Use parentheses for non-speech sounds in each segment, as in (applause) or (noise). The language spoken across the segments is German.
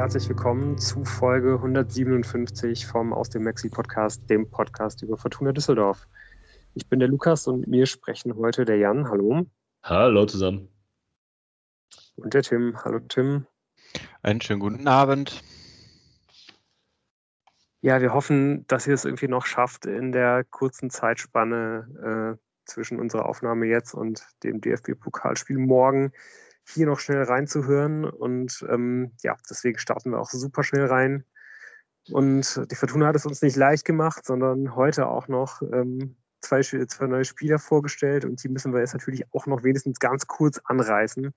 herzlich willkommen zu Folge 157 vom Aus dem Maxi Podcast, dem Podcast über Fortuna Düsseldorf. Ich bin der Lukas und mit mir sprechen heute der Jan. Hallo. Hallo zusammen. Und der Tim. Hallo Tim. Einen schönen guten Abend. Ja, wir hoffen, dass ihr es irgendwie noch schafft, in der kurzen Zeitspanne äh, zwischen unserer Aufnahme jetzt und dem DFB-Pokalspiel morgen hier noch schnell reinzuhören. Und ähm, ja, deswegen starten wir auch super schnell rein. Und die Fortuna hat es uns nicht leicht gemacht, sondern heute auch noch ähm, zwei, zwei neue Spieler vorgestellt. Und die müssen wir jetzt natürlich auch noch wenigstens ganz kurz anreißen,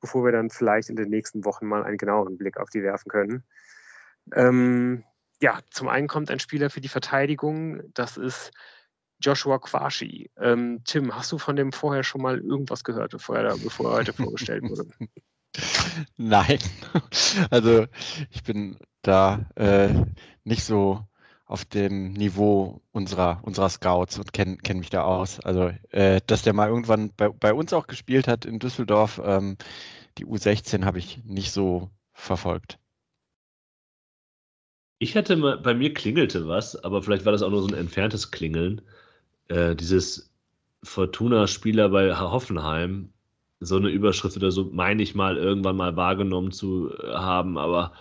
bevor wir dann vielleicht in den nächsten Wochen mal einen genaueren Blick auf die werfen können. Ähm, ja, zum einen kommt ein Spieler für die Verteidigung. Das ist Joshua Quashi. Ähm, Tim, hast du von dem vorher schon mal irgendwas gehört, bevor er, bevor er heute vorgestellt wurde? (laughs) Nein. (laughs) Also ich bin da äh, nicht so auf dem Niveau unserer, unserer Scouts und kenne kenn mich da aus. Also, äh, dass der mal irgendwann bei, bei uns auch gespielt hat in Düsseldorf, ähm, die U16 habe ich nicht so verfolgt. Ich hatte mal, bei mir klingelte was, aber vielleicht war das auch nur so ein entferntes Klingeln. Äh, dieses Fortuna-Spieler bei Hoffenheim, so eine Überschrift oder so, meine ich mal irgendwann mal wahrgenommen zu äh, haben, aber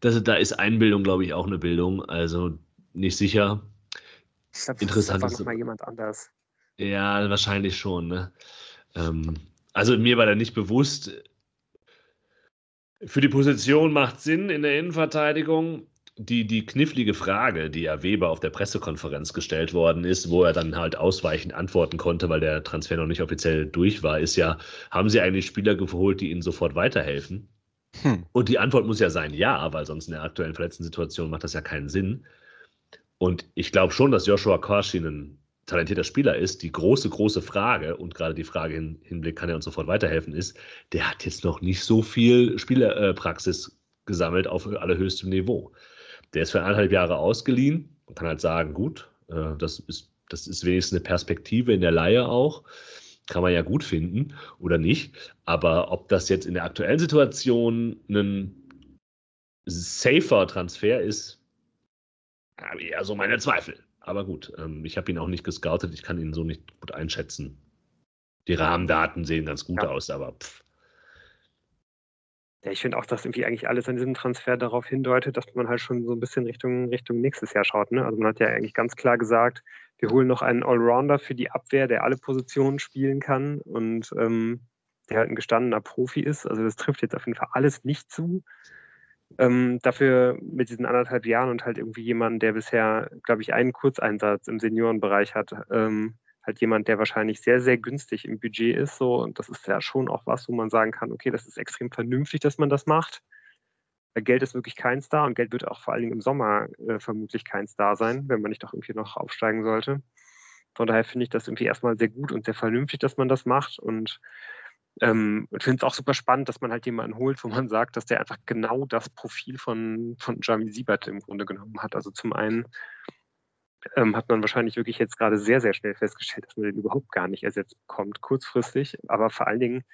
das, da ist Einbildung, glaube ich, auch eine Bildung, also nicht sicher. Ich glaube, Interessant ist mal jemand anders. Ja, wahrscheinlich schon. Ne? Ähm, also mir war da nicht bewusst, für die Position macht Sinn in der Innenverteidigung die, die knifflige Frage, die ja Weber auf der Pressekonferenz gestellt worden ist, wo er dann halt ausweichend antworten konnte, weil der Transfer noch nicht offiziell durch war, ist ja, haben Sie eigentlich Spieler geholt, die Ihnen sofort weiterhelfen? Hm. Und die Antwort muss ja sein, ja, weil sonst in der aktuellen verletzten Situation macht das ja keinen Sinn. Und ich glaube schon, dass Joshua Korshi ein talentierter Spieler ist. Die große, große Frage, und gerade die Frage im Hinblick, kann er uns sofort weiterhelfen, ist, der hat jetzt noch nicht so viel Spielerpraxis gesammelt auf allerhöchstem Niveau. Der ist für eineinhalb Jahre ausgeliehen. Man kann halt sagen, gut, äh, das, ist, das ist wenigstens eine Perspektive in der Laie auch. Kann man ja gut finden oder nicht. Aber ob das jetzt in der aktuellen Situation ein safer Transfer ist, habe ich eher so meine Zweifel. Aber gut, ähm, ich habe ihn auch nicht gescoutet. Ich kann ihn so nicht gut einschätzen. Die Rahmendaten sehen ganz gut ja. aus, aber pff. Ja, ich finde auch, dass irgendwie eigentlich alles an diesem Transfer darauf hindeutet, dass man halt schon so ein bisschen Richtung, Richtung nächstes Jahr schaut. Ne? Also man hat ja eigentlich ganz klar gesagt, wir holen noch einen Allrounder für die Abwehr, der alle Positionen spielen kann und ähm, der halt ein gestandener Profi ist. Also das trifft jetzt auf jeden Fall alles nicht zu. Ähm, dafür mit diesen anderthalb Jahren und halt irgendwie jemanden, der bisher, glaube ich, einen Kurzeinsatz im Seniorenbereich hat, ähm, halt jemand, der wahrscheinlich sehr, sehr günstig im Budget ist. So, und das ist ja schon auch was, wo man sagen kann, okay, das ist extrem vernünftig, dass man das macht. Geld ist wirklich kein Star und Geld wird auch vor allen Dingen im Sommer äh, vermutlich kein Star sein, wenn man nicht doch irgendwie noch aufsteigen sollte. Von daher finde ich das irgendwie erstmal sehr gut und sehr vernünftig, dass man das macht. Und ähm, finde es auch super spannend, dass man halt jemanden holt, wo man sagt, dass der einfach genau das Profil von, von Jamie Siebert im Grunde genommen hat. Also zum einen ähm, hat man wahrscheinlich wirklich jetzt gerade sehr, sehr schnell festgestellt, dass man den überhaupt gar nicht ersetzt bekommt, kurzfristig. Aber vor allen Dingen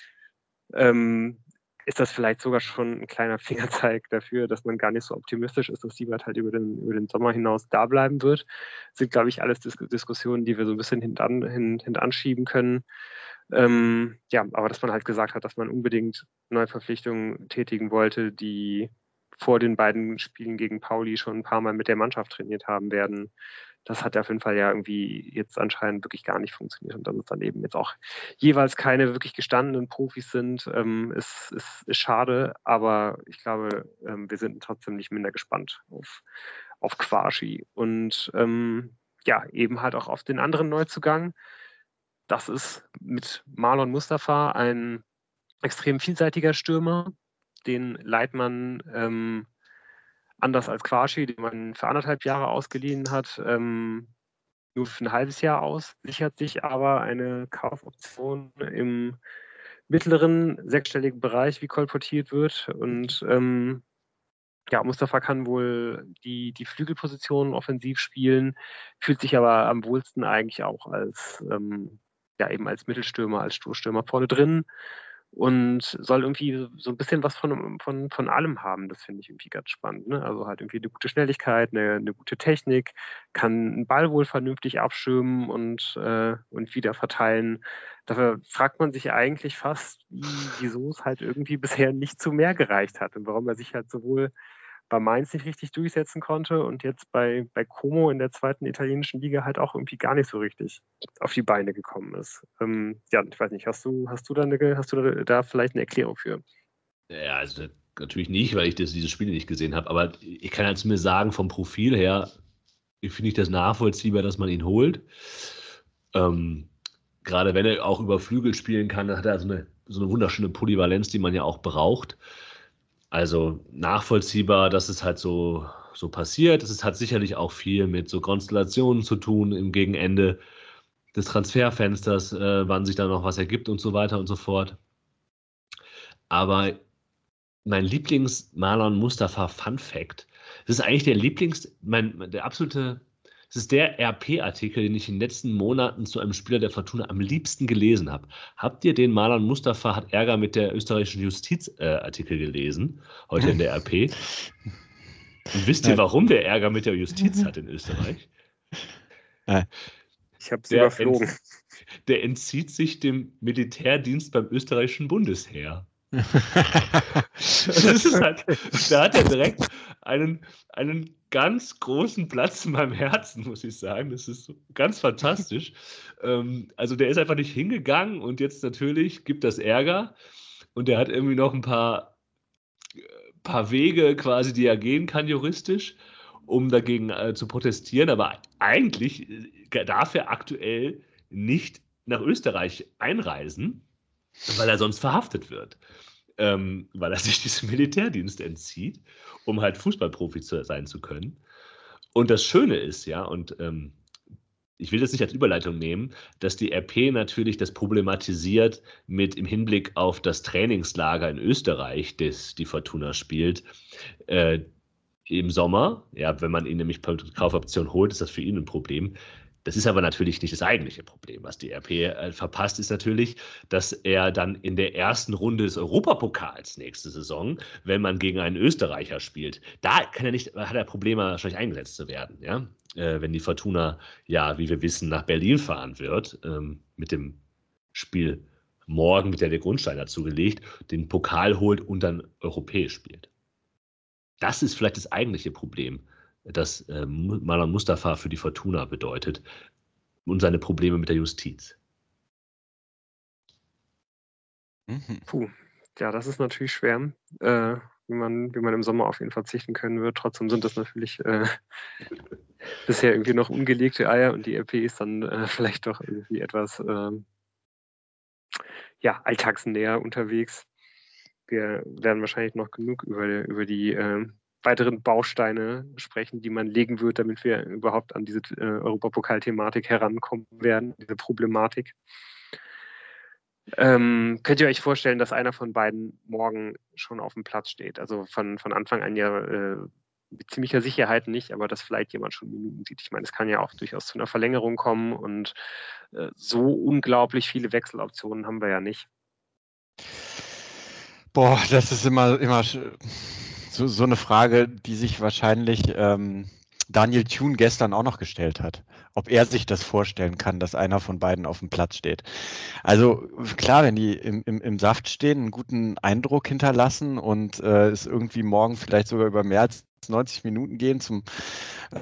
ähm, ist das vielleicht sogar schon ein kleiner (laughs) Fingerzeig dafür, dass man gar nicht so optimistisch ist, dass Siebert halt über den, über den Sommer hinaus da bleiben wird. Das sind, glaube ich, alles Dis Diskussionen, die wir so ein bisschen hintan, hin, hintanschieben können. Ähm, ja, aber dass man halt gesagt hat, dass man unbedingt Neuverpflichtungen tätigen wollte, die vor den beiden Spielen gegen Pauli schon ein paar Mal mit der Mannschaft trainiert haben werden das hat auf jeden Fall ja irgendwie jetzt anscheinend wirklich gar nicht funktioniert. Und dass es dann eben jetzt auch jeweils keine wirklich gestandenen Profis sind, ähm, ist, ist, ist, schade. Aber ich glaube, ähm, wir sind trotzdem nicht minder gespannt auf, auf Quashi. Und ähm, ja, eben halt auch auf den anderen Neuzugang. Das ist mit Marlon Mustafa ein extrem vielseitiger Stürmer, den Leitmann ähm, anders als Quashi, den man für anderthalb Jahre ausgeliehen hat, ähm, nur für ein halbes Jahr aus, sichert sich aber eine Kaufoption im mittleren sechsstelligen Bereich, wie kolportiert wird. Und ähm, ja, Mustafa kann wohl die, die Flügelposition offensiv spielen, fühlt sich aber am wohlsten eigentlich auch als, ähm, ja, eben als Mittelstürmer, als Stoßstürmer vorne drin und soll irgendwie so ein bisschen was von, von, von allem haben. Das finde ich irgendwie ganz spannend. Ne? Also halt irgendwie eine gute Schnelligkeit, eine, eine gute Technik, kann einen Ball wohl vernünftig abschirmen und, äh, und wieder verteilen. Dafür fragt man sich eigentlich fast, wieso es halt irgendwie (laughs) bisher nicht zu mehr gereicht hat und warum er sich halt sowohl bei Mainz nicht richtig durchsetzen konnte und jetzt bei, bei Como in der zweiten italienischen Liga halt auch irgendwie gar nicht so richtig auf die Beine gekommen ist. Ähm, ja, ich weiß nicht, hast du, hast du da eine, hast du da, vielleicht eine Erklärung für? Ja, also natürlich nicht, weil ich das, diese Spiele nicht gesehen habe, aber ich kann jetzt mir sagen, vom Profil her finde ich das nachvollziehbar, dass man ihn holt. Ähm, gerade wenn er auch über Flügel spielen kann, hat er so eine, so eine wunderschöne Polyvalenz, die man ja auch braucht. Also nachvollziehbar, dass es halt so, so passiert. Es hat sicherlich auch viel mit so Konstellationen zu tun im Gegenende des Transferfensters, äh, wann sich da noch was ergibt und so weiter und so fort. Aber mein Lieblings-Marlon Mustafa Fun Fact, das ist eigentlich der Lieblings, mein, der absolute es ist der RP-Artikel, den ich in den letzten Monaten zu einem Spieler der Fortuna am liebsten gelesen habe. Habt ihr den Marlon Mustafa hat Ärger mit der österreichischen Justiz-Artikel äh, gelesen, heute in der RP? Und wisst ihr, warum der Ärger mit der Justiz hat in Österreich? Ich habe es überflogen. Ent, der entzieht sich dem Militärdienst beim österreichischen Bundesheer. Das ist halt, da hat er direkt einen, einen ganz großen Platz in meinem Herzen, muss ich sagen. Das ist ganz fantastisch. ähm, also der ist einfach nicht hingegangen und jetzt natürlich gibt das Ärger und der hat irgendwie noch ein paar, äh, paar Wege quasi, die er gehen kann juristisch, um dagegen äh, zu protestieren. Aber eigentlich äh, darf er aktuell nicht nach Österreich einreisen, weil er sonst verhaftet wird ähm, weil er (laughs) sich diesem Militärdienst entzieht, um halt Fußballprofi zu, sein zu können. Und das Schöne ist, ja, und ähm, ich will das nicht als Überleitung nehmen, dass die RP natürlich das problematisiert mit im Hinblick auf das Trainingslager in Österreich, das die Fortuna spielt. Äh, Im Sommer, ja, wenn man ihn nämlich per Kaufoption holt, ist das für ihn ein Problem. Das ist aber natürlich nicht das eigentliche Problem. Was die RP äh, verpasst, ist natürlich, dass er dann in der ersten Runde des Europapokals nächste Saison, wenn man gegen einen Österreicher spielt, da kann er nicht, hat er Probleme, wahrscheinlich eingesetzt zu werden. Ja? Äh, wenn die Fortuna, ja, wie wir wissen, nach Berlin fahren wird, ähm, mit dem Spiel morgen mit der der Grundstein dazu gelegt, den Pokal holt und dann europäisch spielt. Das ist vielleicht das eigentliche Problem das äh, Malan Mustafa für die Fortuna bedeutet und seine Probleme mit der Justiz. Mhm. Puh, ja, das ist natürlich schwer, äh, wie, man, wie man im Sommer auf ihn verzichten können wird. Trotzdem sind das natürlich äh, (laughs) bisher irgendwie noch ungelegte Eier und die RP ist dann äh, vielleicht doch irgendwie etwas ähm, ja, alltagsnäher unterwegs. Wir werden wahrscheinlich noch genug über, über die ähm, weiteren Bausteine sprechen, die man legen wird, damit wir überhaupt an diese äh, Europapokal-Thematik herankommen werden, diese Problematik. Ähm, könnt ihr euch vorstellen, dass einer von beiden morgen schon auf dem Platz steht? Also von, von Anfang an ja äh, mit ziemlicher Sicherheit nicht, aber dass vielleicht jemand schon Minuten sieht. Ich meine, es kann ja auch durchaus zu einer Verlängerung kommen und äh, so unglaublich viele Wechseloptionen haben wir ja nicht. Boah, das ist immer, immer so, so eine Frage, die sich wahrscheinlich ähm, Daniel Thune gestern auch noch gestellt hat. Ob er sich das vorstellen kann, dass einer von beiden auf dem Platz steht. Also klar, wenn die im, im, im Saft stehen, einen guten Eindruck hinterlassen und äh, es irgendwie morgen vielleicht sogar über mehr als 90 Minuten gehen zum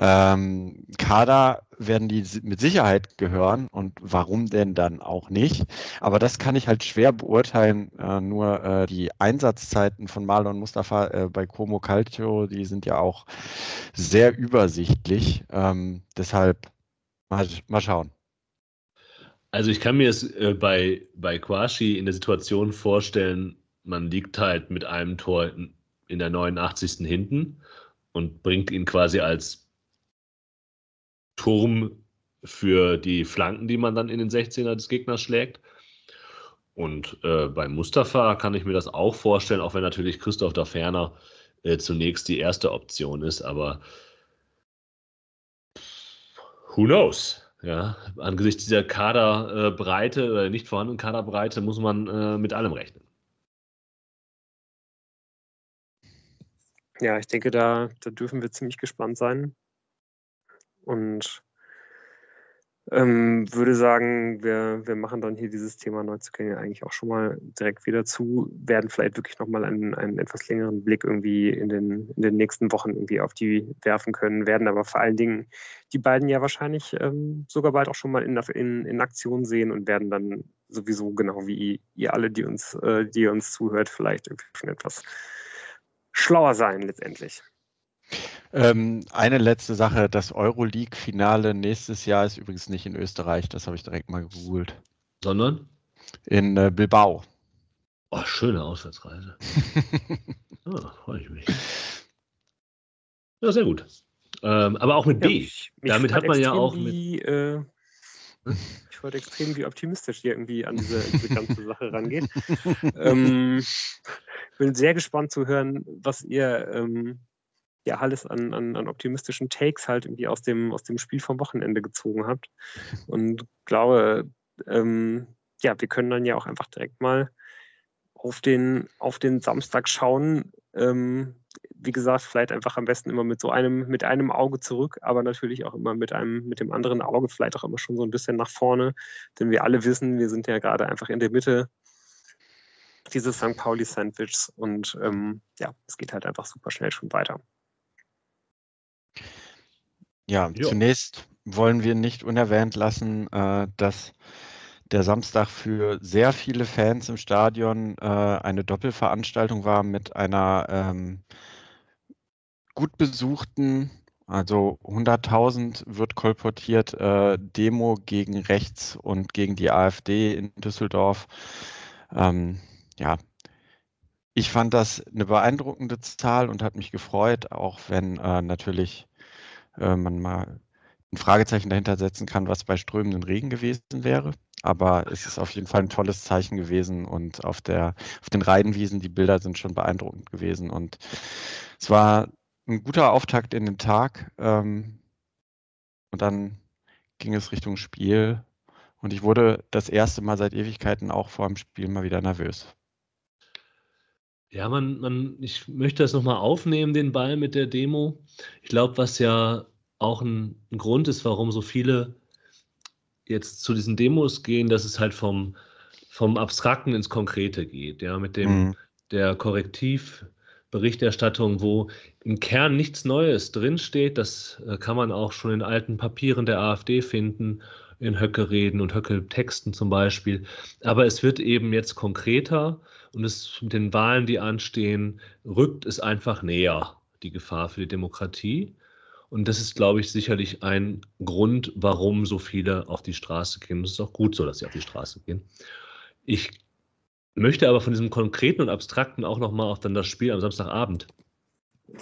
ähm, Kader, werden die mit Sicherheit gehören und warum denn dann auch nicht. Aber das kann ich halt schwer beurteilen. Äh, nur äh, die Einsatzzeiten von Marlon Mustafa äh, bei Como Calcio, die sind ja auch sehr übersichtlich. Ähm, deshalb mal, mal schauen. Also ich kann mir es äh, bei, bei Quashi in der Situation vorstellen, man liegt halt mit einem Tor in der 89. hinten und bringt ihn quasi als Turm für die Flanken, die man dann in den 16er des Gegners schlägt. Und äh, bei Mustafa kann ich mir das auch vorstellen, auch wenn natürlich Christoph da Ferner äh, zunächst die erste Option ist, aber who knows? Ja, angesichts dieser Kaderbreite oder nicht vorhandenen Kaderbreite muss man äh, mit allem rechnen. Ja, ich denke, da, da dürfen wir ziemlich gespannt sein. Und ähm, würde sagen, wir, wir machen dann hier dieses Thema Neuzugänge eigentlich auch schon mal direkt wieder zu, werden vielleicht wirklich nochmal einen, einen etwas längeren Blick irgendwie in den, in den nächsten Wochen irgendwie auf die werfen können, werden aber vor allen Dingen die beiden ja wahrscheinlich ähm, sogar bald auch schon mal in, in, in Aktion sehen und werden dann sowieso genau wie ihr alle, die uns, äh, die uns zuhört, vielleicht irgendwie schon etwas schlauer sein letztendlich. Ähm, eine letzte Sache, das Euroleague-Finale nächstes Jahr ist übrigens nicht in Österreich, das habe ich direkt mal gegoogelt. Sondern? In äh, Bilbao. Oh, schöne Auswärtsreise. oh, (laughs) freue ich mich. Ja, sehr gut. Ähm, aber auch mit B. Ja, mich, mich Damit hat man ja auch wie, mit. Äh, (laughs) ich wollte extrem, wie optimistisch hier irgendwie an diese, diese ganze Sache rangeht. (laughs) ähm, bin sehr gespannt zu hören, was ihr ähm, ja alles an, an, an optimistischen Takes halt irgendwie aus dem, aus dem Spiel vom Wochenende gezogen habt. Und glaube, ähm, ja, wir können dann ja auch einfach direkt mal auf den, auf den Samstag schauen. Ähm, wie gesagt, vielleicht einfach am besten immer mit so einem, mit einem Auge zurück, aber natürlich auch immer mit einem, mit dem anderen Auge, vielleicht auch immer schon so ein bisschen nach vorne. Denn wir alle wissen, wir sind ja gerade einfach in der Mitte dieses St. Pauli-Sandwichs und ähm, ja, es geht halt einfach super schnell schon weiter. Ja, jo. zunächst wollen wir nicht unerwähnt lassen, äh, dass der Samstag für sehr viele Fans im Stadion äh, eine Doppelveranstaltung war mit einer ähm, gut besuchten, also 100.000 wird kolportiert, äh, Demo gegen rechts und gegen die AfD in Düsseldorf. Ähm, ja, ich fand das eine beeindruckende Zahl und hat mich gefreut, auch wenn äh, natürlich äh, man mal ein Fragezeichen dahinter setzen kann, was bei strömenden Regen gewesen wäre. Aber es ist auf jeden Fall ein tolles Zeichen gewesen und auf, der, auf den Reidenwiesen, die Bilder sind schon beeindruckend gewesen. Und es war ein guter Auftakt in den Tag. Ähm, und dann ging es Richtung Spiel. Und ich wurde das erste Mal seit Ewigkeiten auch vor dem Spiel mal wieder nervös. Ja, man, man, ich möchte das nochmal aufnehmen, den Ball mit der Demo. Ich glaube, was ja auch ein, ein, Grund ist, warum so viele jetzt zu diesen Demos gehen, dass es halt vom, vom Abstrakten ins Konkrete geht, ja, mit dem mhm. der Korrektivberichterstattung, wo im Kern nichts Neues drinsteht. Das äh, kann man auch schon in alten Papieren der AfD finden, in Höcke-Reden und Höcke-Texten zum Beispiel. Aber es wird eben jetzt konkreter und es mit den Wahlen, die anstehen, rückt es einfach näher, die Gefahr für die Demokratie. Und das ist, glaube ich, sicherlich ein Grund, warum so viele auf die Straße gehen. Es ist auch gut so, dass sie auf die Straße gehen. Ich möchte aber von diesem Konkreten und Abstrakten auch nochmal auf dann das Spiel am Samstagabend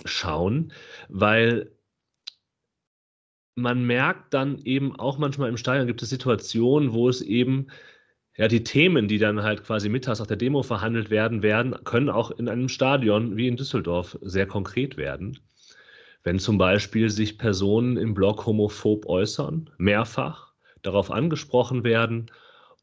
schauen, weil man merkt dann eben auch manchmal im Stadion gibt es Situationen, wo es eben ja, die Themen, die dann halt quasi mittags auf der Demo verhandelt werden, werden, können auch in einem Stadion wie in Düsseldorf sehr konkret werden. Wenn zum Beispiel sich Personen im Blog homophob äußern, mehrfach darauf angesprochen werden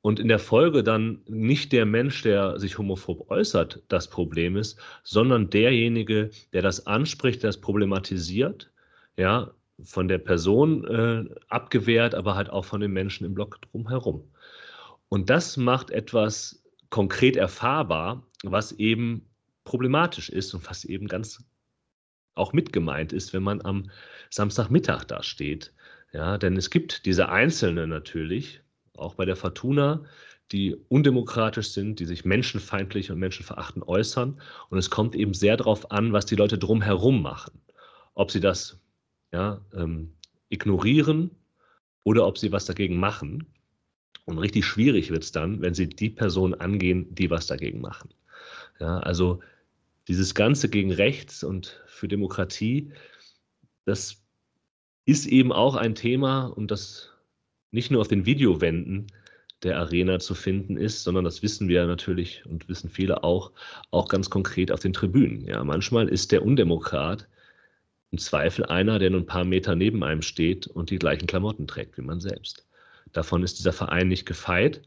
und in der Folge dann nicht der Mensch, der sich homophob äußert, das Problem ist, sondern derjenige, der das anspricht, das problematisiert, ja, von der Person äh, abgewehrt, aber halt auch von den Menschen im Blog drumherum. Und das macht etwas konkret erfahrbar, was eben problematisch ist und was eben ganz auch mitgemeint ist, wenn man am Samstagmittag da steht. Ja, denn es gibt diese Einzelnen natürlich, auch bei der Fortuna, die undemokratisch sind, die sich menschenfeindlich und menschenverachtend äußern. Und es kommt eben sehr darauf an, was die Leute drumherum machen. Ob sie das ja, ähm, ignorieren oder ob sie was dagegen machen. Und richtig schwierig wird es dann, wenn sie die Personen angehen, die was dagegen machen. Ja, also dieses Ganze gegen Rechts und für Demokratie, das ist eben auch ein Thema und das nicht nur auf den Videowänden der Arena zu finden ist, sondern das wissen wir natürlich und wissen viele auch, auch ganz konkret auf den Tribünen. Ja, manchmal ist der Undemokrat im Zweifel einer, der nur ein paar Meter neben einem steht und die gleichen Klamotten trägt wie man selbst. Davon ist dieser Verein nicht gefeit,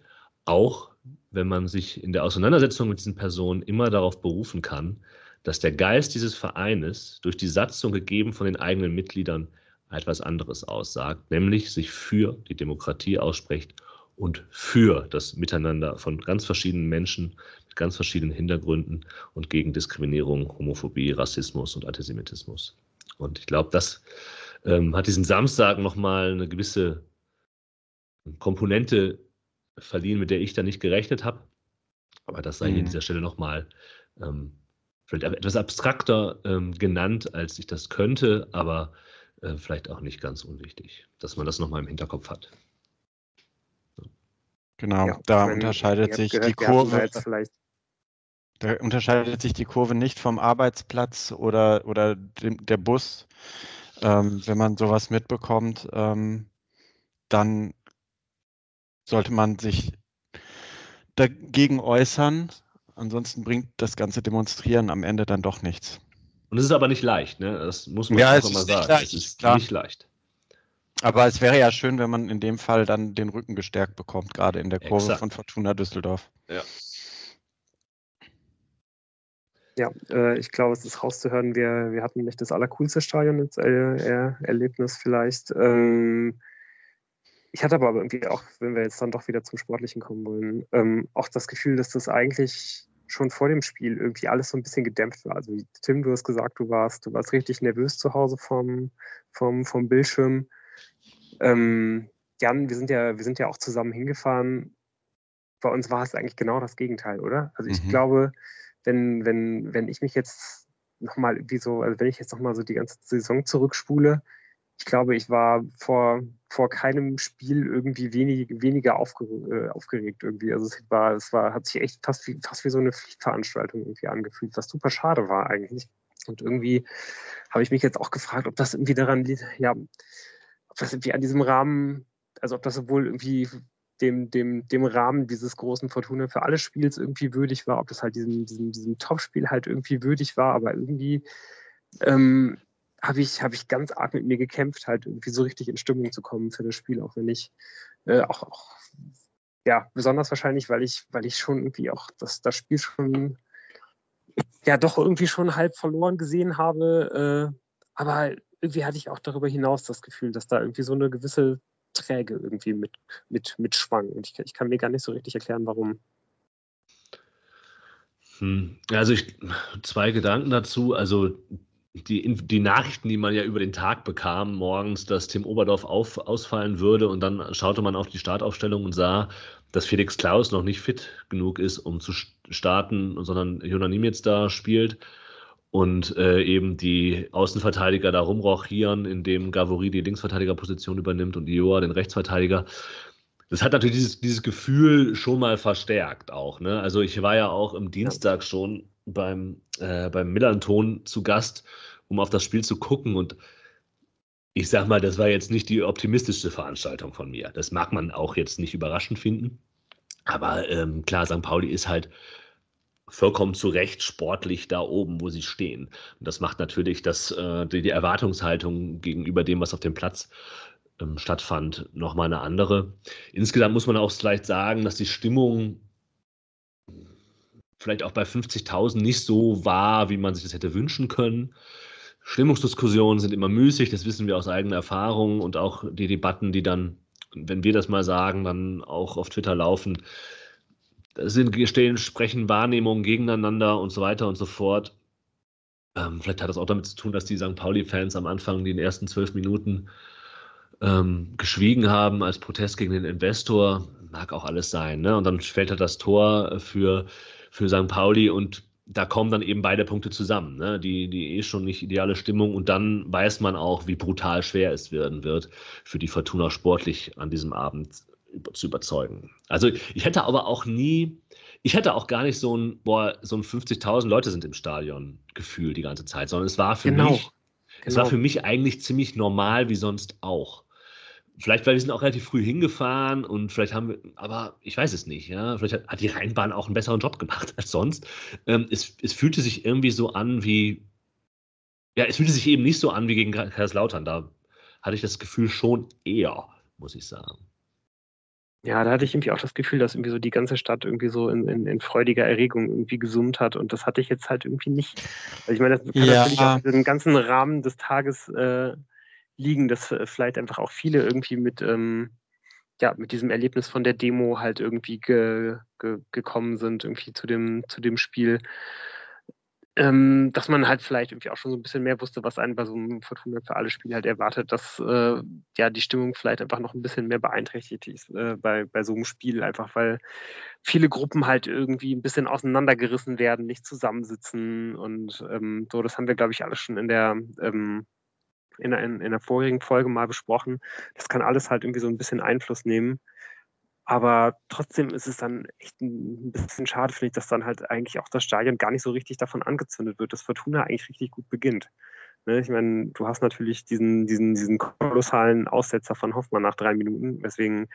auch wenn man sich in der Auseinandersetzung mit diesen Personen immer darauf berufen kann, dass der Geist dieses Vereines durch die Satzung gegeben von den eigenen Mitgliedern etwas anderes aussagt, nämlich sich für die Demokratie ausspricht und für das Miteinander von ganz verschiedenen Menschen mit ganz verschiedenen Hintergründen und gegen Diskriminierung, Homophobie, Rassismus und Antisemitismus. Und ich glaube, das ähm, hat diesen Samstag nochmal eine gewisse Komponente verliehen, mit der ich da nicht gerechnet habe. Aber das sei mhm. hier an dieser Stelle nochmal ähm, vielleicht etwas abstrakter ähm, genannt, als ich das könnte, aber äh, vielleicht auch nicht ganz unwichtig, dass man das nochmal im Hinterkopf hat. Genau, ja, da unterscheidet sich gehört, die Kurve. Da unterscheidet sich die Kurve nicht vom Arbeitsplatz oder, oder dem, der Bus. Ähm, wenn man sowas mitbekommt, ähm, dann sollte man sich dagegen äußern. Ansonsten bringt das ganze Demonstrieren am Ende dann doch nichts. Und es ist aber nicht leicht, ne? Das muss man ja, auch mal sagen. Leicht, es ist klar. nicht leicht. Aber es wäre ja schön, wenn man in dem Fall dann den Rücken gestärkt bekommt, gerade in der Kurve Exakt. von Fortuna Düsseldorf. Ja. Ja, äh, ich glaube, es ist rauszuhören, wir, wir hatten nicht das allercoolste Stadion äh, Erlebnis vielleicht. Ähm, ich hatte aber irgendwie auch, wenn wir jetzt dann doch wieder zum Sportlichen kommen wollen, ähm, auch das Gefühl, dass das eigentlich schon vor dem Spiel irgendwie alles so ein bisschen gedämpft war. Also Tim, du hast gesagt, du warst, du warst richtig nervös zu Hause vom, vom, vom Bildschirm. Ähm, Jan, wir sind ja, wir sind ja auch zusammen hingefahren. Bei uns war es eigentlich genau das Gegenteil, oder? Also ich mhm. glaube, wenn, wenn, wenn ich mich jetzt nochmal irgendwie so, also wenn ich jetzt nochmal so die ganze Saison zurückspule, ich glaube, ich war vor, vor keinem Spiel irgendwie wenig, weniger aufge, äh, aufgeregt irgendwie. Also es war, es war, hat sich echt fast wie, fast wie so eine Pflichtveranstaltung irgendwie angefühlt, was super schade war eigentlich. Und irgendwie habe ich mich jetzt auch gefragt, ob das irgendwie daran liegt, ja, ob das irgendwie an diesem Rahmen, also ob das sowohl irgendwie dem, dem, dem Rahmen dieses großen Fortuna für alle Spiels irgendwie würdig war, ob das halt diesem, diesem, diesem Topspiel halt irgendwie würdig war, aber irgendwie ähm, habe ich, hab ich ganz arg mit mir gekämpft, halt irgendwie so richtig in Stimmung zu kommen für das Spiel, auch wenn ich äh, auch, auch, ja, besonders wahrscheinlich, weil ich, weil ich schon irgendwie auch das, das Spiel schon ja doch irgendwie schon halb verloren gesehen habe. Äh, aber irgendwie hatte ich auch darüber hinaus das Gefühl, dass da irgendwie so eine gewisse Träge irgendwie mit, mit, mitschwang. Und ich, ich kann mir gar nicht so richtig erklären, warum. Hm. Also ich zwei Gedanken dazu. Also die, die Nachrichten, die man ja über den Tag bekam, morgens, dass Tim Oberdorf auf, ausfallen würde und dann schaute man auf die Startaufstellung und sah, dass Felix Klaus noch nicht fit genug ist, um zu starten, sondern Jonanim jetzt da spielt und äh, eben die Außenverteidiger da rumrochieren, indem Gavori die Linksverteidigerposition übernimmt und Ioa den Rechtsverteidiger. Das hat natürlich dieses, dieses Gefühl schon mal verstärkt auch. Ne? Also ich war ja auch im Dienstag schon beim, äh, beim Millanton zu Gast, um auf das Spiel zu gucken. Und ich sag mal, das war jetzt nicht die optimistischste Veranstaltung von mir. Das mag man auch jetzt nicht überraschend finden. Aber ähm, klar, St. Pauli ist halt vollkommen zu Recht sportlich da oben, wo sie stehen. Und das macht natürlich das, äh, die, die, Erwartungshaltung gegenüber dem, was auf dem Platz ähm, stattfand, nochmal eine andere. Insgesamt muss man auch vielleicht sagen, dass die Stimmung vielleicht auch bei 50.000 nicht so war, wie man sich das hätte wünschen können. Stimmungsdiskussionen sind immer müßig, das wissen wir aus eigener Erfahrung und auch die Debatten, die dann, wenn wir das mal sagen, dann auch auf Twitter laufen, sind stehen, sprechen Wahrnehmungen gegeneinander und so weiter und so fort. Ähm, vielleicht hat das auch damit zu tun, dass die St. Pauli-Fans am Anfang die ersten zwölf Minuten ähm, geschwiegen haben als Protest gegen den Investor. Mag auch alles sein. Ne? Und dann fällt halt das Tor für für St. Pauli und da kommen dann eben beide Punkte zusammen. Ne? Die, die eh schon nicht ideale Stimmung und dann weiß man auch, wie brutal schwer es werden wird, für die Fortuna sportlich an diesem Abend zu überzeugen. Also ich hätte aber auch nie, ich hätte auch gar nicht so ein, boah, so ein 50.000 Leute sind im Stadion Gefühl die ganze Zeit, sondern es war für genau. mich, genau. es war für mich eigentlich ziemlich normal wie sonst auch. Vielleicht, weil wir sind auch relativ früh hingefahren und vielleicht haben wir, aber ich weiß es nicht, ja. Vielleicht hat, hat die Rheinbahn auch einen besseren Job gemacht (laughs) als sonst. Ähm, es, es fühlte sich irgendwie so an wie, ja, es fühlte sich eben nicht so an wie gegen Kaiserslautern. Da hatte ich das Gefühl schon eher, muss ich sagen. Ja, da hatte ich irgendwie auch das Gefühl, dass irgendwie so die ganze Stadt irgendwie so in, in, in freudiger Erregung irgendwie gesummt hat und das hatte ich jetzt halt irgendwie nicht. Also ich meine, das kann Ja. natürlich auch im ganzen Rahmen des Tages äh, liegen, dass äh, vielleicht einfach auch viele irgendwie mit, ähm, ja, mit diesem Erlebnis von der Demo halt irgendwie ge, ge, gekommen sind, irgendwie zu dem, zu dem Spiel. Ähm, dass man halt vielleicht irgendwie auch schon so ein bisschen mehr wusste, was einen bei so einem Fortuna für alle Spiel halt erwartet, dass äh, ja die Stimmung vielleicht einfach noch ein bisschen mehr beeinträchtigt ist äh, bei, bei so einem Spiel, einfach weil viele Gruppen halt irgendwie ein bisschen auseinandergerissen werden, nicht zusammensitzen und ähm, so, das haben wir, glaube ich, alles schon in der ähm, in, der- in, in der vorigen Folge mal besprochen. Das kann alles halt irgendwie so ein bisschen Einfluss nehmen. Aber trotzdem ist es dann echt ein bisschen schade, finde ich, dass dann halt eigentlich auch das Stadion gar nicht so richtig davon angezündet wird, dass Fortuna eigentlich richtig gut beginnt. Ne, ich meine, du hast natürlich diesen, diesen, diesen kolossalen Aussetzer von Hoffmann nach drei Minuten, weswegen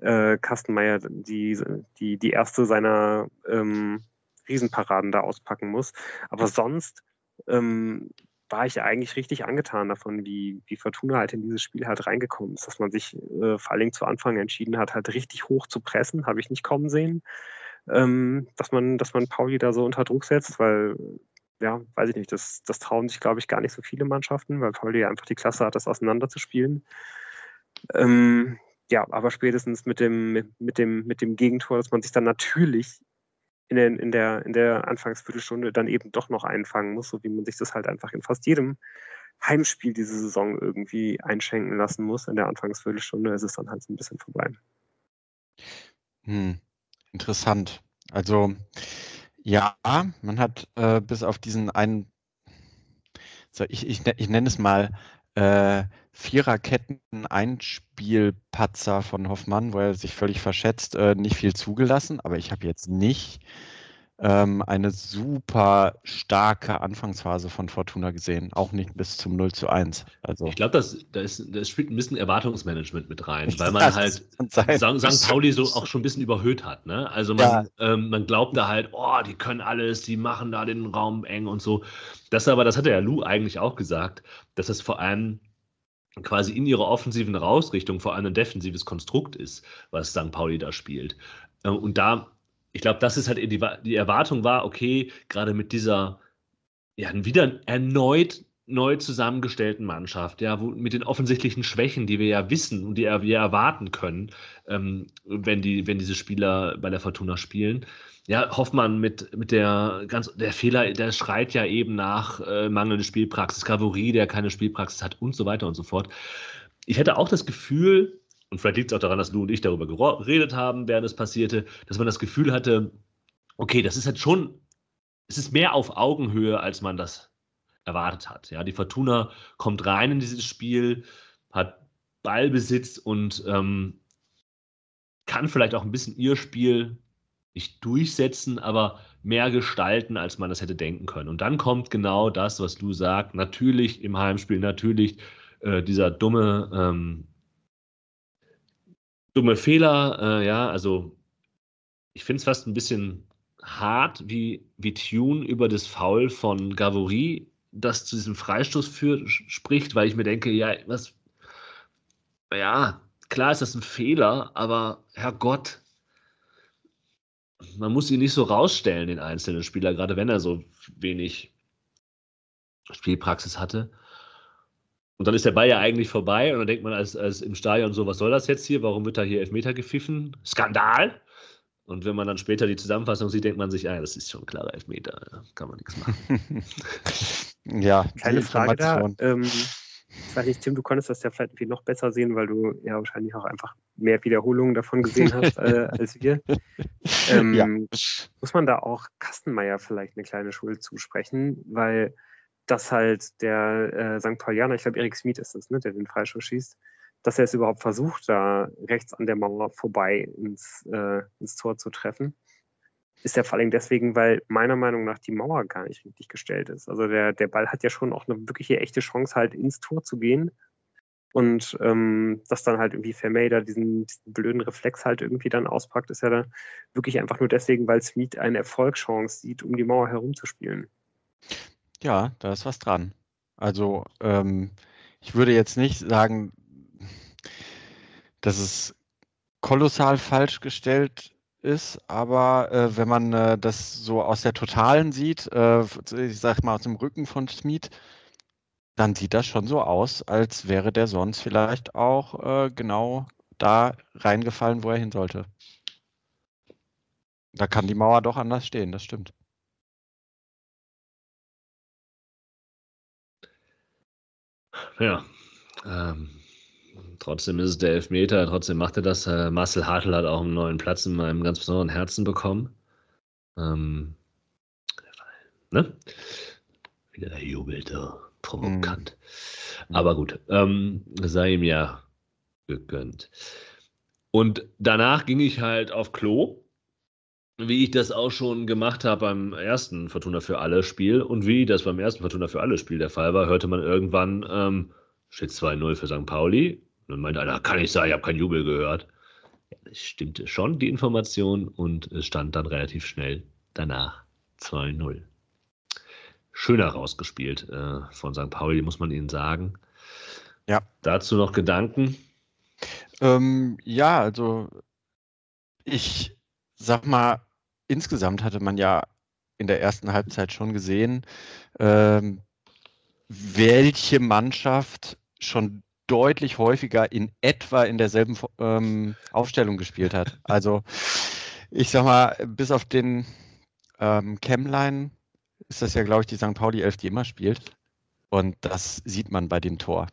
äh, Kastenmeier die, die, die erste seiner ähm, Riesenparaden da auspacken muss. Aber sonst ähm, war ich eigentlich richtig angetan davon, wie, wie Fortuna halt in dieses Spiel halt reingekommen ist, dass man sich äh, vor allen Dingen zu Anfang entschieden hat, halt richtig hoch zu pressen, habe ich nicht kommen sehen, ähm, dass man, dass man Pauli da so unter Druck setzt, weil ja, weiß ich nicht, das, das trauen sich, glaube ich, gar nicht so viele Mannschaften, weil Pauli einfach die Klasse hat, das auseinanderzuspielen. Ähm, ja, aber spätestens mit dem, mit dem, mit dem Gegentor, dass man sich dann natürlich in der, in der, in der Anfangsviertelstunde dann eben doch noch einfangen muss, so wie man sich das halt einfach in fast jedem Heimspiel diese Saison irgendwie einschenken lassen muss. In der Anfangsviertelstunde ist es dann halt so ein bisschen vorbei. Hm, interessant. Also ja, man hat äh, bis auf diesen einen, so, ich, ich, ich nenne es mal äh, Viererketten-Einspielpatzer von Hoffmann, wo er sich völlig verschätzt, äh, nicht viel zugelassen. Aber ich habe jetzt nicht ähm, eine super starke Anfangsphase von Fortuna gesehen. Auch nicht bis zum 0 zu 1. Also, Ich glaube, das, da ist, das spielt ein bisschen Erwartungsmanagement mit rein, (laughs) weil Ja, man das halt. St. Pauli so auch schon ein bisschen überhöht hat. Ne? Also man, ähm, man glaubt da halt, oh, die können alles, die machen da den Raum eng und so. Das aber, das hat der Lou eigentlich auch gesagt, dass das vor allem quasi in ihrer offensiven Rausrichtung vor allem ein defensives Konstrukt ist, was St. Pauli da spielt. Äh, Und da, ich glaube, das ist halt die, die Erwartung war, okay, gerade mit dieser ja, wieder erneut neu zusammengestellten Mannschaft, ja, wo, mit den offensichtlichen Schwächen, die wir ja wissen und die wir erwarten können, ähm, wenn, die, wenn diese Spieler bei der Fortuna spielen. Ja, Hoffmann mit, mit der ganz, der Fehler, der schreit ja eben nach äh, mangelnde Spielpraxis, Gavory, der keine Spielpraxis hat und so weiter und so fort. Ich hätte auch das Gefühl, und vielleicht liegt es auch daran, dass Lou und ich darüber geredet haben, während es passierte, dass man das Gefühl hatte, okay, das ist halt schon, es ist mehr auf Augenhöhe, als man das erwartet hat. Ja, die Fortuna kommt rein in dieses Spiel, hat Ballbesitz und ähm, kann vielleicht auch ein bisschen ihr Spiel nicht durchsetzen, aber mehr gestalten, als man das hätte denken können. Und dann kommt genau das, was du sagst. Natürlich im Heimspiel, natürlich äh, dieser dumme, ähm, dumme Fehler. Äh, ja, also ich finde es fast ein bisschen hart, wie, wie Tune über das Foul von Gavory das zu diesem Freistoß führt, spricht, weil ich mir denke, ja, was, ja, klar ist das ein Fehler, aber Herrgott, man muss ihn nicht so rausstellen, den einzelnen Spieler, gerade wenn er so wenig Spielpraxis hatte. Und dann ist der Ball ja eigentlich vorbei und dann denkt man als, als im Stadion so, was soll das jetzt hier? Warum wird da hier Elfmeter gepfiffen? Skandal! Und wenn man dann später die Zusammenfassung sieht, denkt man sich, ja, das ist schon ein klarer Elfmeter, ja, kann man nichts machen. (laughs) ja, Keine Frage da. Ähm, ich weiß nicht, Tim, du konntest das ja vielleicht irgendwie noch besser sehen, weil du ja wahrscheinlich auch einfach mehr Wiederholungen davon gesehen hast äh, (laughs) als wir. Ähm, Ja. Muss man da auch Kastenmeier vielleicht eine kleine Schuld zusprechen, weil das halt der äh, St. Paulianer, ich glaube Erik Smith ist das, ne, der den Freischuss schießt, dass er es überhaupt versucht, da rechts an der Mauer vorbei ins, äh, ins Tor zu treffen, ist ja vor allem deswegen, weil meiner Meinung nach die Mauer gar nicht richtig gestellt ist. Also der, der Ball hat ja schon auch eine wirkliche echte Chance, halt ins Tor zu gehen. Und ähm, dass dann halt irgendwie Vermeida diesen, diesen blöden Reflex halt irgendwie dann auspackt, ist ja da wirklich einfach nur deswegen, weil Smith eine Erfolgschance sieht, um die Mauer herumzuspielen. Ja, da ist was dran. Also ähm, ich würde jetzt nicht sagen, dass es kolossal falsch gestellt ist, aber äh, wenn man äh, das so aus der Totalen sieht, äh, ich sag mal aus dem Rücken von Smith, dann sieht das schon so aus, als wäre der sonst vielleicht auch äh, genau da reingefallen, wo er hin sollte. Da kann die Mauer doch anders stehen, das stimmt. Ja, ähm, trotzdem ist es der Elfmeter, trotzdem macht er das. Äh, Marcel Hartl hat auch einen neuen Platz in meinem ganz besonderen Herzen bekommen. Ähm, ne? Wieder der jubelte, provokant. Mhm. Aber gut, ähm, sei ihm ja gegönnt. Und danach ging ich halt auf Klo, wie ich das auch schon gemacht habe beim ersten Fortuna für alle Spiel und wie das beim ersten Fortuna für alle Spiel der Fall war, hörte man irgendwann, ähm, steht 2-0 für St. Pauli. Und dann meinte einer, kann ich sagen, ich habe keinen Jubel gehört. Ja, das stimmte schon, die Information, und es stand dann relativ schnell danach 2-0. Schöner rausgespielt äh, von St. Pauli, muss man Ihnen sagen. Ja. Dazu noch Gedanken? Ähm, ja, also ich sag mal, insgesamt hatte man ja in der ersten Halbzeit schon gesehen, ähm, welche Mannschaft schon deutlich häufiger in etwa in derselben ähm, Aufstellung gespielt hat. (laughs) Also ich sag mal, bis auf den ähm, Chemline ist das ja, glaube ich, die St. Pauli 11, die immer spielt. Und das sieht man bei dem Tor.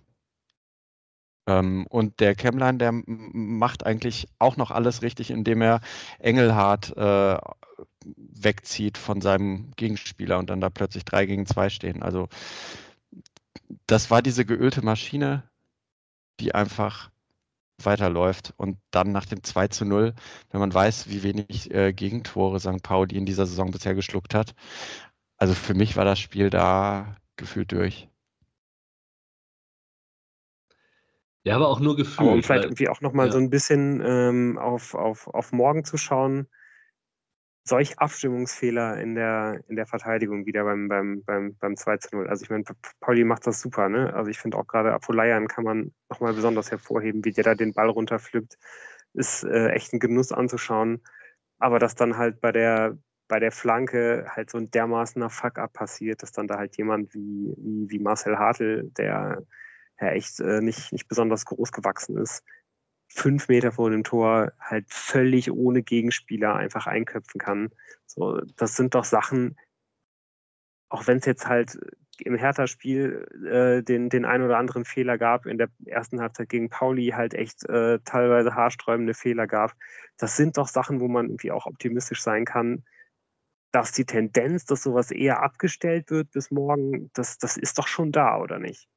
Ähm, und der Chemline, der macht eigentlich auch noch alles richtig, indem er Engelhardt äh, wegzieht von seinem Gegenspieler und dann da plötzlich drei gegen zwei stehen. Also das war diese geölte Maschine, die einfach weiterläuft. Und dann nach dem 2 zu 0, wenn man weiß, wie wenig äh, Gegentore St. Pauli in dieser Saison bisher geschluckt hat. Also für mich war das Spiel da gefühlt durch. Ja, aber auch nur gefühlt. Aber um vielleicht irgendwie auch nochmal ja. so ein bisschen ähm, auf, auf, auf morgen zu schauen, solch Abstimmungsfehler in der, in der Verteidigung wieder beim, beim, beim, beim 2 zu 0. Also ich meine, Pauli macht das super, ne? Also ich finde auch gerade Apolayan kann man nochmal besonders hervorheben, wie der da den Ball runterpflückt. Ist äh, echt ein Genuss anzuschauen. Aber dass dann halt bei der, bei der Flanke halt so ein dermaßener Fuck-up passiert, dass dann da halt jemand wie, wie, wie Marcel Hartl, der ja echt äh, nicht, nicht besonders groß gewachsen ist, fünf Meter vor dem Tor halt völlig ohne Gegenspieler einfach einköpfen kann. So, das sind doch Sachen, auch wenn es jetzt halt im Hertha-Spiel äh, den, den ein oder anderen Fehler gab, in der ersten Halbzeit gegen Pauli halt echt äh, teilweise haarsträubende Fehler gab. Das sind doch Sachen, wo man irgendwie auch optimistisch sein kann, dass die Tendenz, dass sowas eher abgestellt wird bis morgen, das, das ist doch schon da, oder nicht?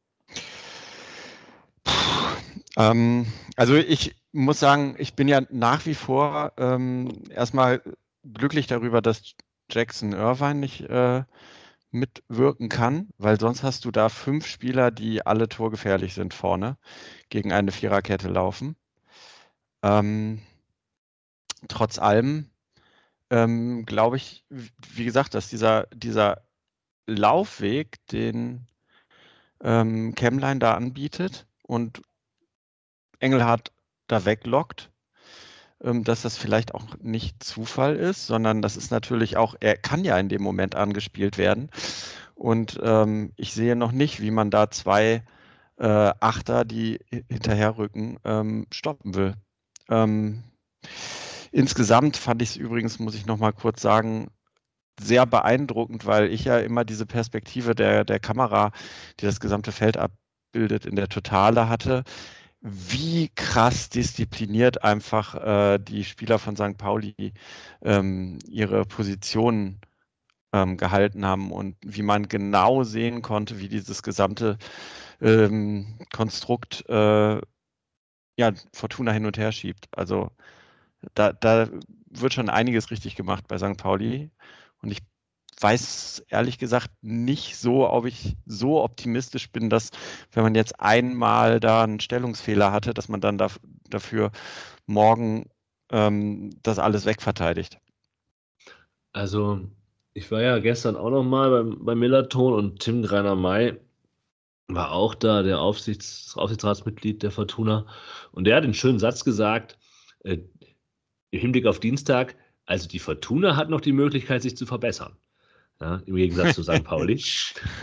Ähm, also ich muss sagen, ich bin ja nach wie vor ähm, erstmal glücklich darüber, dass Jackson Irvine nicht äh, mitwirken kann, weil sonst hast du da fünf Spieler, die alle torgefährlich sind vorne, gegen eine Viererkette laufen. Ähm, trotz allem ähm, glaube ich, wie gesagt, dass dieser, dieser Laufweg, den ähm, Chemline da anbietet und Engelhardt da weglockt, ähm, dass das vielleicht auch nicht Zufall ist, sondern das ist natürlich auch, er kann ja in dem Moment angespielt werden. Und ähm, ich sehe noch nicht, wie man da zwei äh, Achter, die hinterherrücken, ähm, stoppen will. Ähm, insgesamt fand ich es übrigens, muss ich noch mal kurz sagen, sehr beeindruckend, weil ich ja immer diese Perspektive der, der Kamera, die das gesamte Feld abbildet, in der Totale hatte wie krass diszipliniert einfach äh, die Spieler von St. Pauli ähm, ihre Positionen ähm, gehalten haben und wie man genau sehen konnte, wie dieses gesamte ähm, Konstrukt äh, ja, Fortuna hin und her schiebt. Also da, da wird schon einiges richtig gemacht bei St. Pauli. Und ich weiß ehrlich gesagt nicht so, ob ich so optimistisch bin, dass wenn man jetzt einmal da einen Stellungsfehler hatte, dass man dann da, dafür morgen ähm, das alles wegverteidigt. Also ich war ja gestern auch noch mal beim, beim Millerton und Tim Greiner-May war auch da, der Aufsichts, Aufsichtsratsmitglied der Fortuna. Und der hat den schönen Satz gesagt, Äh, Im Hinblick auf Dienstag, also die Fortuna hat noch die Möglichkeit, sich zu verbessern. Ja, Im Gegensatz zu St. Pauli.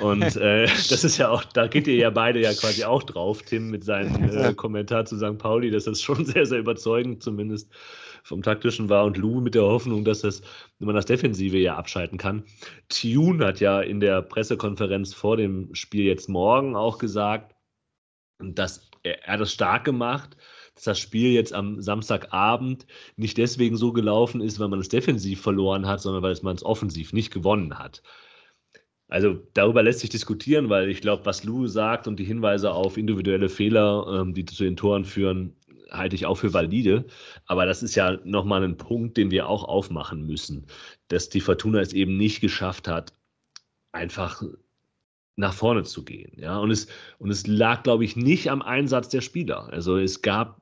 Und äh, das ist ja auch, da geht ihr ja beide ja quasi auch drauf, Tim, mit seinem äh, Kommentar zu St. Pauli, dass das schon (laughs) sehr, sehr überzeugend zumindest vom taktischen war und Lou mit der Hoffnung, dass das, wenn man das Defensive ja abschalten kann. Tune hat ja in der Pressekonferenz vor dem Spiel jetzt morgen auch gesagt, dass er, er das stark gemacht dass das Spiel jetzt am Samstagabend nicht deswegen so gelaufen ist, weil man es defensiv verloren hat, sondern weil man es offensiv nicht gewonnen hat. Also darüber lässt sich diskutieren, weil ich glaube, was Lou sagt und die Hinweise auf individuelle Fehler, ähm, die zu den Toren führen, halte ich auch für valide. Aber das ist ja nochmal ein Punkt, den wir auch aufmachen müssen, dass die Fortuna es eben nicht geschafft hat, einfach nach vorne zu gehen. Ja, und es, und es lag, glaube ich, nicht am Einsatz der Spieler. Also es gab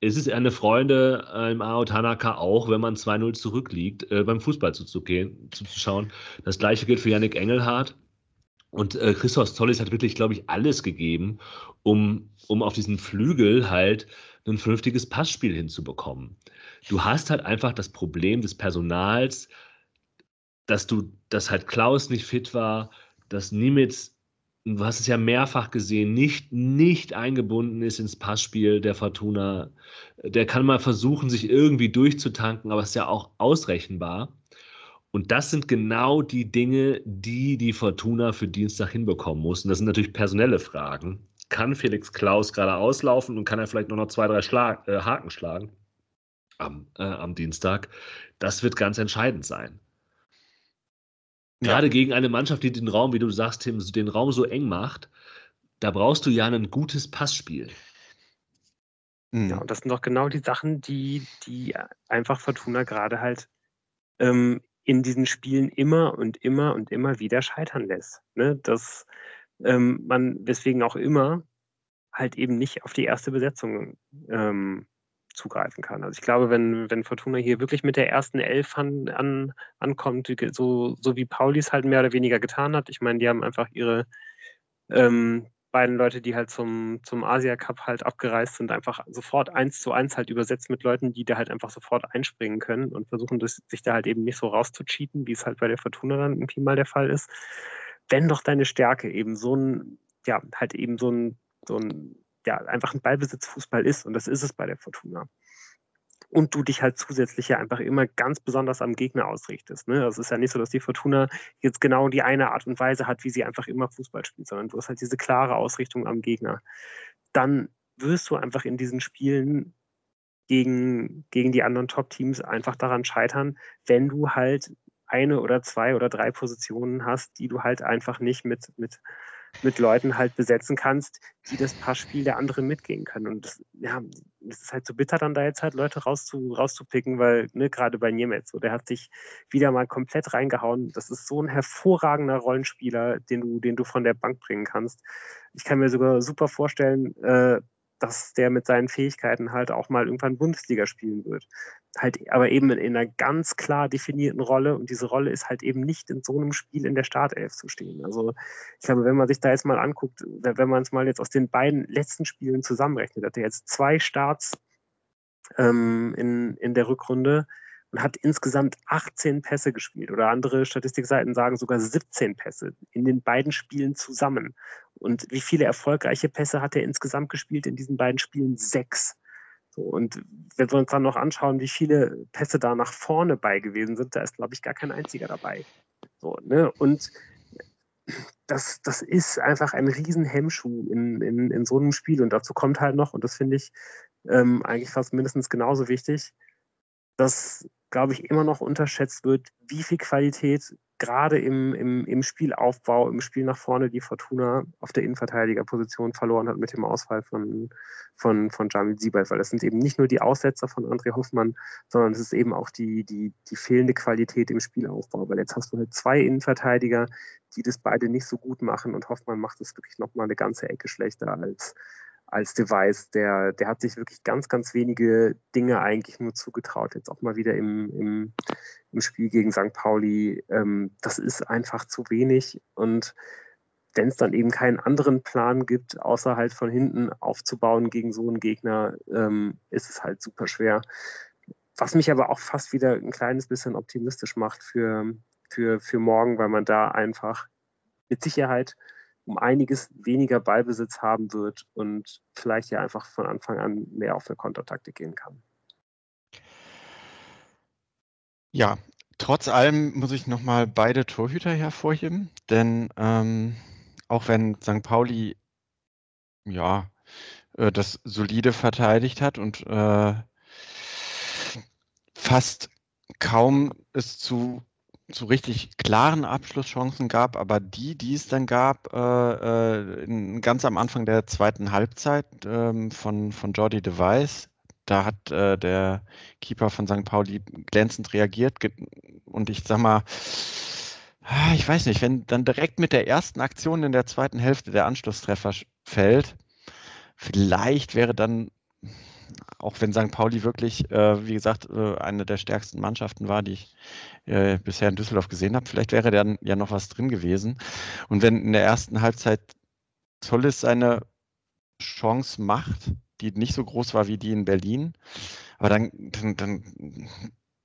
es ist eine Freude äh, im Ao Tanaka auch, wenn man 2-0 zurückliegt, äh, beim Fußball zuzugehen, zuzuschauen. Das gleiche gilt für Yannick Engelhardt. Und äh, Christoph Zollis hat wirklich, glaube ich, alles gegeben, um, um auf diesen Flügel halt ein vernünftiges Passspiel hinzubekommen. Du hast halt einfach das Problem des Personals, dass du, dass halt Klaus nicht fit war, dass Nimitz du hast es ja mehrfach gesehen, nicht, nicht eingebunden ist ins Passspiel der Fortuna. Der kann mal versuchen, sich irgendwie durchzutanken, aber es ist ja auch ausrechenbar. Und das sind genau die Dinge, die die Fortuna für Dienstag hinbekommen muss. Und das sind natürlich personelle Fragen. Kann Felix Klaus gerade auslaufen und kann er vielleicht nur noch zwei, drei Schlag, äh, Haken schlagen am, äh, am Dienstag? Das wird ganz entscheidend sein. Gerade ja. gegen eine Mannschaft, die den Raum, wie du sagst, Tim, den Raum so eng macht, da brauchst du ja ein gutes Passspiel. Ja, und das sind doch genau die Sachen, die, die einfach Fortuna gerade halt ähm, in diesen Spielen immer und immer und immer wieder scheitern lässt. Ne? Dass ähm, man deswegen auch immer halt eben nicht auf die erste Besetzung ähm, zugreifen kann. Also ich glaube, wenn, wenn Fortuna hier wirklich mit der ersten Elf an, an, ankommt, so, so wie Pauli es halt mehr oder weniger getan hat, ich meine, die haben einfach ihre ähm, beiden Leute, die halt zum, zum Asia Cup halt abgereist sind, einfach sofort eins zu eins halt übersetzt mit Leuten, die da halt einfach sofort einspringen können und versuchen, das, sich da halt eben nicht so rauszucheaten, wie es halt bei der Fortuna dann irgendwie mal der Fall ist. Wenn doch deine Stärke eben so ein, ja, halt eben so ein, so ein ja, einfach ein Ballbesitzfußball ist und das ist es bei der Fortuna. Und du dich halt zusätzlich ja einfach immer ganz besonders am Gegner ausrichtest. Ne? Also es ist ja nicht so, dass die Fortuna jetzt genau die eine Art und Weise hat, wie sie einfach immer Fußball spielt, sondern du hast halt diese klare Ausrichtung am Gegner. Dann wirst du einfach in diesen Spielen gegen, gegen die anderen Top-Teams einfach daran scheitern, wenn du halt eine oder zwei oder drei Positionen hast, die du halt einfach nicht mit, mit mit Leuten halt besetzen kannst, die das Passspiel der anderen mitgehen können. Und das, ja, das ist halt so bitter, dann da jetzt halt Leute rauszu, rauszupicken, weil, ne, gerade bei Niemetz, so, der hat sich wieder mal komplett reingehauen. Das ist so ein hervorragender Rollenspieler, den du, den du von der Bank bringen kannst. Ich kann mir sogar super vorstellen, äh, dass der mit seinen Fähigkeiten halt auch mal irgendwann Bundesliga spielen wird. Halt aber eben in einer ganz klar definierten Rolle und diese Rolle ist halt eben nicht in so einem Spiel in der Startelf zu stehen. Also ich glaube, wenn man sich da jetzt mal anguckt, wenn man es mal jetzt aus den beiden letzten Spielen zusammenrechnet, hat er jetzt zwei Starts ähm, in, in der Rückrunde und hat insgesamt 18 Pässe gespielt oder andere Statistikseiten sagen sogar 17 Pässe in den beiden Spielen zusammen. Und wie viele erfolgreiche Pässe hat er insgesamt gespielt in diesen beiden Spielen? Sechs. So, und wenn wir uns dann noch anschauen, wie viele Pässe da nach vorne bei gewesen sind, da ist, glaube ich, gar kein einziger dabei. So, ne? Und das, das ist einfach ein Riesenhemmschuh in, in, in so einem Spiel. Und dazu kommt halt noch, und das finde ich ähm, eigentlich fast mindestens genauso wichtig, dass glaube ich, immer noch unterschätzt wird, wie viel Qualität gerade im, im, im Spielaufbau, im Spiel nach vorne die Fortuna auf der Innenverteidigerposition verloren hat mit dem Ausfall von, von, von Jamil Siebert, weil das sind eben nicht nur die Aussetzer von André Hoffmann, sondern es ist eben auch die, die, die fehlende Qualität im Spielaufbau, weil jetzt hast du halt zwei Innenverteidiger, die das beide nicht so gut machen und Hoffmann macht es wirklich nochmal eine ganze Ecke schlechter als, als Device. Der, der hat sich wirklich ganz, ganz wenige Dinge eigentlich nur zugetraut. Jetzt auch mal wieder im, im, im Spiel gegen St. Pauli. Ähm, das ist einfach zu wenig. Und wenn es dann eben keinen anderen Plan gibt, außer halt von hinten aufzubauen gegen so einen Gegner, ähm, ist es halt super schwer. Was mich aber auch fast wieder ein kleines bisschen optimistisch macht für, für, für morgen, weil man da einfach mit Sicherheit um einiges weniger Ballbesitz haben wird und vielleicht ja einfach von Anfang an mehr auf eine Kontertaktik gehen kann. Ja, trotz allem muss ich nochmal beide Torhüter hervorheben, denn ähm, auch wenn St. Pauli ja äh, das solide verteidigt hat und äh, fast kaum es zu, zu richtig klaren Abschlusschancen gab, aber die, die es dann gab, äh, äh in, ganz am Anfang der zweiten Halbzeit ähm, von, von Jordi Device, da hat äh, der Keeper von St. Pauli glänzend reagiert und ich sag mal, Ah, ich weiß nicht, wenn dann direkt mit der ersten Aktion in der zweiten Hälfte der Anschlusstreffer fällt, vielleicht wäre dann, auch wenn St. Pauli wirklich, äh, wie gesagt, äh, eine der stärksten Mannschaften war, die ich äh, bisher in Düsseldorf gesehen habe, vielleicht wäre dann ja noch was drin gewesen. Und wenn in der ersten Halbzeit Zollis seine Chance macht, die nicht so groß war wie die in Berlin, aber dann, dann, dann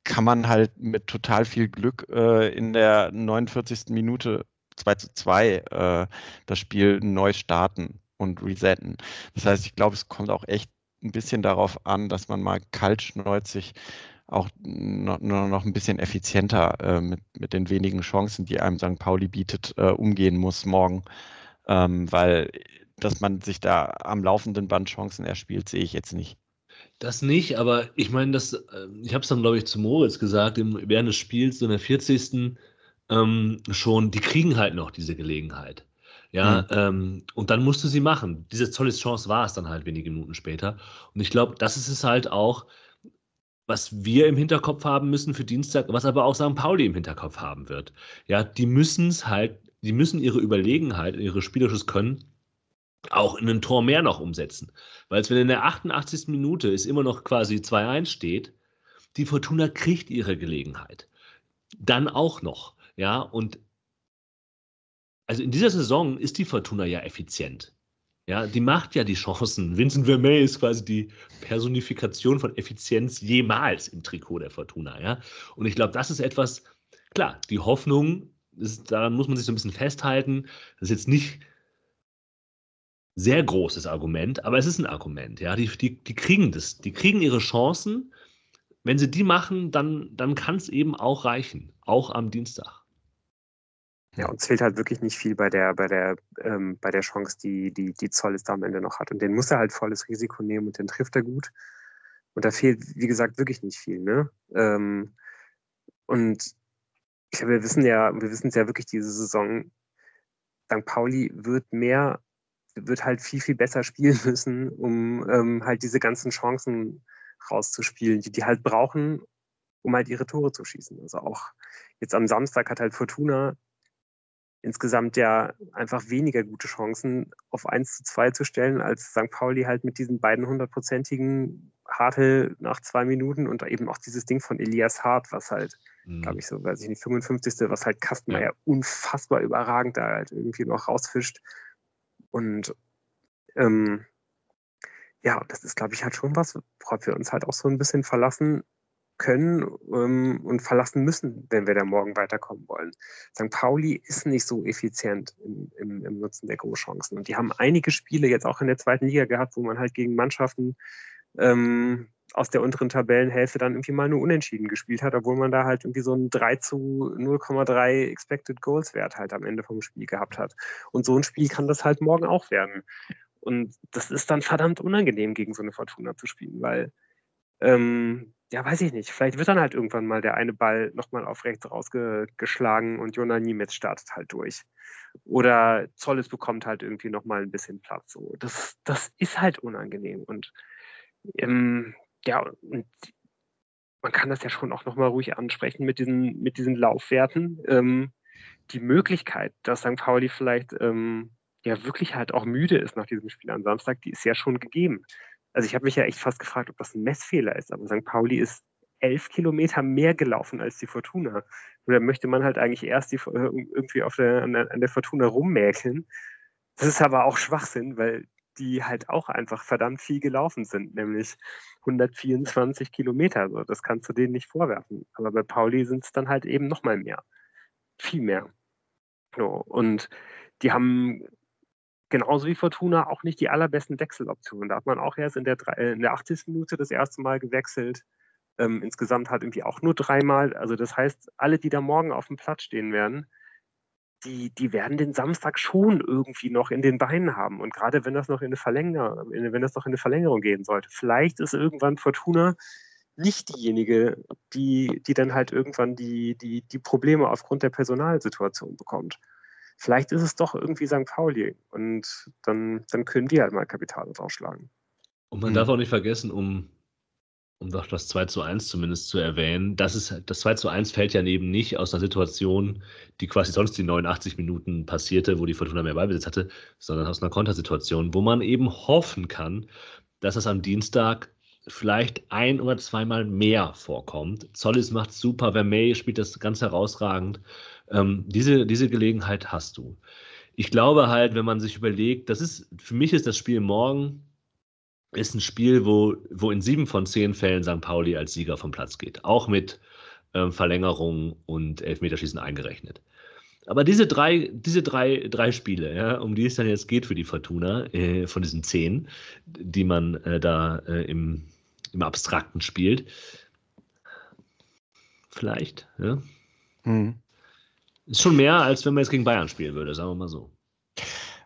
kann man halt mit total viel Glück äh, in der 49. Minute 2 zu 2 äh, das Spiel neu starten und resetten. Das heißt, ich glaube, es kommt auch echt ein bisschen darauf an, dass man mal kaltschneuzig auch noch, noch ein bisschen effizienter äh, mit, mit den wenigen Chancen, die einem St. Pauli bietet, äh, umgehen muss morgen. Ähm, weil, dass man sich da am laufenden Band Chancen erspielt, sehe ich jetzt nicht. Das nicht, aber ich meine, das, äh, ich habe es dann, glaube ich, zu Moritz gesagt, im, während des Spiels, so in der 40. Ähm, schon, die kriegen halt noch diese Gelegenheit. Ja, mhm. ähm, und dann musst du sie machen. Diese tolle Chance war es dann halt wenige Minuten später. Und ich glaube, das ist es halt auch, was wir im Hinterkopf haben müssen für Dienstag, was aber auch St. Pauli im Hinterkopf haben wird. Ja, die müssen es halt, die müssen ihre Überlegenheit, ihre spielerisches Können auch in ein Tor mehr noch umsetzen. Weil es, wenn in der 88. Minute es immer noch quasi 2-1 steht, die Fortuna kriegt ihre Gelegenheit. Dann auch noch. Ja, und also in dieser Saison ist die Fortuna ja effizient. Ja, die macht ja die Chancen. Vincent Vermey ist quasi die Personifikation von Effizienz jemals im Trikot der Fortuna. Ja, und ich glaube, das ist etwas, klar, die Hoffnung, ist, daran muss man sich so ein bisschen festhalten. Das ist jetzt nicht sehr großes Argument, aber es ist ein Argument. Ja, die, die, die kriegen das, die kriegen ihre Chancen. Wenn sie die machen, dann, dann kann es eben auch reichen, auch am Dienstag. Ja, uns fehlt halt wirklich nicht viel bei der, bei der, ähm, bei der Chance, die, die, die Zoll da am Ende noch hat. Und den muss er halt volles Risiko nehmen und den trifft er gut. Und da fehlt, wie gesagt, wirklich nicht viel. Ne? Ähm, und ich, wir wissen ja, wir wissen es ja wirklich diese Saison, St. Pauli wird mehr wird halt viel, viel besser spielen (laughs) müssen, um ähm, halt diese ganzen Chancen rauszuspielen, die die halt brauchen, um halt ihre Tore zu schießen. Also auch jetzt am Samstag hat halt Fortuna insgesamt ja einfach weniger gute Chancen auf 1 zu 2 zu stellen, als St. Pauli halt mit diesen beiden hundertprozentigen Hartel nach zwei Minuten und eben auch dieses Ding von Elias Hart, was halt, mhm. glaube ich, so, weiß ich nicht, 55. was halt Kastenmeier ja. unfassbar überragend da halt irgendwie noch rausfischt. Und ähm, ja, das ist, glaube ich, halt schon was, worauf wir uns halt auch so ein bisschen verlassen können ähm, und verlassen müssen, wenn wir da morgen weiterkommen wollen. St. Pauli ist nicht so effizient im, im, im Nutzen der Großchancen. Und die haben einige Spiele jetzt auch in der zweiten Liga gehabt, wo man halt gegen Mannschaften ähm, aus der unteren Tabellenhälfte dann irgendwie mal nur unentschieden gespielt hat, obwohl man da halt irgendwie so einen 3 zu 0,3 Expected Goals Wert halt am Ende vom Spiel gehabt hat. Und so ein Spiel kann das halt morgen auch werden. Und das ist dann verdammt unangenehm, gegen so eine Fortuna zu spielen, weil, ähm, ja, weiß ich nicht, vielleicht wird dann halt irgendwann mal der eine Ball nochmal auf rechts rausgeschlagen und Jona Niemetz startet halt durch. Oder Zolles bekommt halt irgendwie nochmal ein bisschen Platz. So. Das, das ist halt unangenehm. Und ähm, ja, und man kann das ja schon auch nochmal ruhig ansprechen mit diesen, mit diesen Laufwerten. Ähm, die Möglichkeit, dass St. Pauli vielleicht ähm, ja wirklich halt auch müde ist nach diesem Spiel am Samstag, die ist ja schon gegeben. Also ich habe mich ja echt fast gefragt, ob das ein Messfehler ist, aber St. Pauli ist elf Kilometer mehr gelaufen als die Fortuna. Oder möchte man halt eigentlich erst die, äh, irgendwie auf der, an, der, Fortuna rummäkeln? Das ist aber auch Schwachsinn, weil die halt auch einfach verdammt viel gelaufen sind, nämlich 124 Kilometer. So, das kannst du denen nicht vorwerfen. Aber bei Pauli sind es dann halt eben nochmal mehr. Viel mehr. So, und die haben genauso wie Fortuna auch nicht die allerbesten Wechseloptionen. Da hat man auch erst in der, äh, in der 80. Minute das erste Mal gewechselt. Ähm, insgesamt hat irgendwie auch nur dreimal. Also das heißt, alle, die da morgen auf dem Platz stehen werden, die, die werden den Samstag schon irgendwie noch in den Beinen haben. Und gerade wenn das noch in eine Verlängerung, wenn das noch in eine Verlängerung gehen sollte, vielleicht ist irgendwann Fortuna nicht diejenige, die, die dann halt irgendwann die, die, die Probleme aufgrund der Personalsituation bekommt. Vielleicht ist es doch irgendwie St. Pauli und dann, dann können die halt mal Kapital draufschlagen. Und man hm. darf auch nicht vergessen, um um doch das 2 zu 1 zumindest zu erwähnen, das, ist, das 2 zu 1 fällt ja neben nicht aus einer Situation, die quasi sonst die 89 Minuten passierte, wo die Fortuna mehr Ballbesitz hatte, sondern aus einer Kontersituation, wo man eben hoffen kann, dass das am Dienstag vielleicht ein oder zweimal mehr vorkommt. Zollis macht super, Vermey spielt das ganz herausragend. Ähm, diese, diese Gelegenheit hast du. Ich glaube halt, wenn man sich überlegt, das ist, für mich ist das Spiel morgen ist ein Spiel, wo, wo in sieben von zehn Fällen St. Pauli als Sieger vom Platz geht. Auch mit ähm, Verlängerung und Elfmeterschießen eingerechnet. Aber diese drei, diese drei, drei Spiele, ja, um die es dann jetzt geht für die Fortuna, äh, von diesen zehn, die man äh, da äh, im, im Abstrakten spielt, vielleicht, ja. Hm. Ist schon mehr, als wenn man jetzt gegen Bayern spielen würde, sagen wir mal so.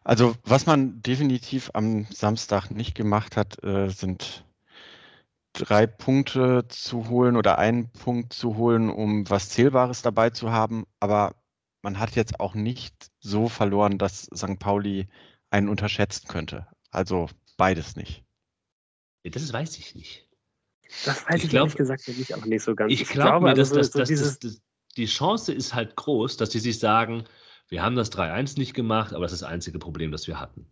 Also was man definitiv am Samstag nicht gemacht hat, äh, sind drei Punkte zu holen oder einen Punkt zu holen, um was Zählbares dabei zu haben. Aber man hat jetzt auch nicht so verloren, dass St. Pauli einen unterschätzen könnte. Also beides nicht. Das weiß ich nicht. Das weiß ich, ich glaub, ehrlich gesagt nicht auch nicht so ganz. Ich, ich glaub, glaube, also dass, so, dass, so dass, die Chance ist halt groß, dass die sich sagen, wir haben das 3-1 nicht gemacht, aber das ist das einzige Problem, das wir hatten.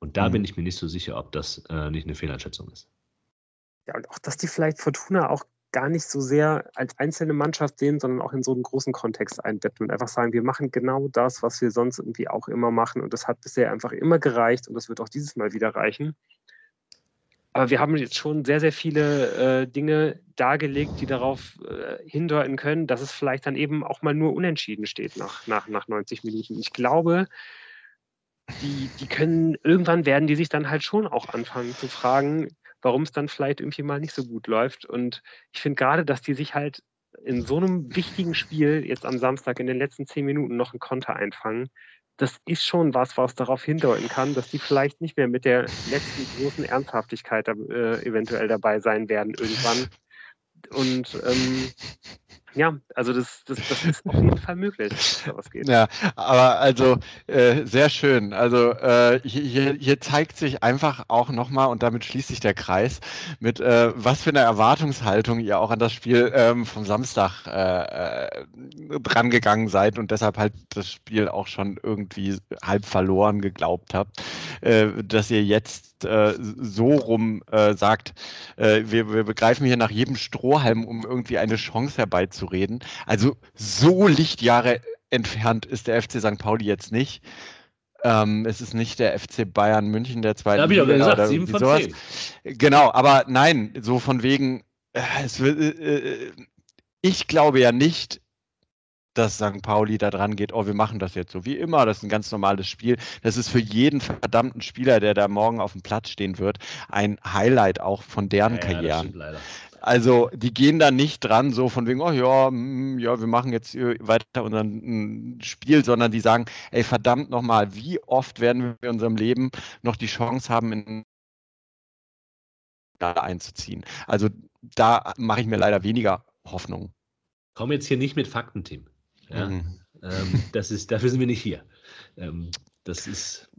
Und da mhm. bin ich mir nicht so sicher, ob das äh, nicht eine Fehleinschätzung ist. Ja, und auch, dass die vielleicht Fortuna auch gar nicht so sehr als einzelne Mannschaft sehen, sondern auch in so einen großen Kontext einbetten und einfach sagen, wir machen genau das, was wir sonst irgendwie auch immer machen. Und das hat bisher einfach immer gereicht und das wird auch dieses Mal wieder reichen. Aber wir haben jetzt schon sehr, sehr viele äh, Dinge dargelegt, die darauf äh, hindeuten können, dass es vielleicht dann eben auch mal nur unentschieden steht nach, nach, nach 90 Minuten. Ich glaube, die, die können, irgendwann werden die sich dann halt schon auch anfangen zu fragen, warum es dann vielleicht irgendwie mal nicht so gut läuft. Und ich finde gerade, dass die sich halt in so einem wichtigen Spiel jetzt am Samstag in den letzten zehn Minuten noch einen Konter einfangen, das ist schon was, was darauf hindeuten kann, dass die vielleicht nicht mehr mit der letzten großen Ernsthaftigkeit äh, eventuell dabei sein werden irgendwann. Und ähm, ja, also das, das, das ist auf jeden Fall möglich, was geht. Ja, aber also äh, sehr schön. Also äh, hier, hier zeigt sich einfach auch nochmal, und damit schließt sich der Kreis, mit äh, was für eine Erwartungshaltung ihr auch an das Spiel ähm, vom Samstag äh, äh, drangegangen seid und deshalb halt das Spiel auch schon irgendwie halb verloren geglaubt habt, äh, dass ihr jetzt so rum sagt, wir, wir begreifen hier nach jedem Strohhalm, um irgendwie eine Chance herbeizuführen zu reden. Also so Lichtjahre entfernt ist der FC St. Pauli jetzt nicht. Ähm, es ist nicht der FC Bayern München der zweiten Liga. Ja, gesagt, sieben von sowas. Genau, aber nein, so von wegen, äh, es, äh, äh, ich glaube ja nicht, dass St. Pauli da dran geht, oh, wir machen das jetzt so wie immer, das ist ein ganz normales Spiel. Das ist für jeden verdammten Spieler, der da morgen auf dem Platz stehen wird, ein Highlight auch von deren ja, Karrieren. Ja, also die gehen da nicht dran, so von wegen, oh ja, mm, ja, wir machen jetzt weiter unser mm, Spiel, sondern die sagen, ey, verdammt nochmal, wie oft werden wir in unserem Leben noch die Chance haben, in einzuziehen. Also da mache ich mir leider weniger Hoffnung. Komm jetzt hier nicht mit Fakten, Tim. Ja? Mhm. Ähm, das ist, dafür sind wir nicht hier. Ähm, das ist.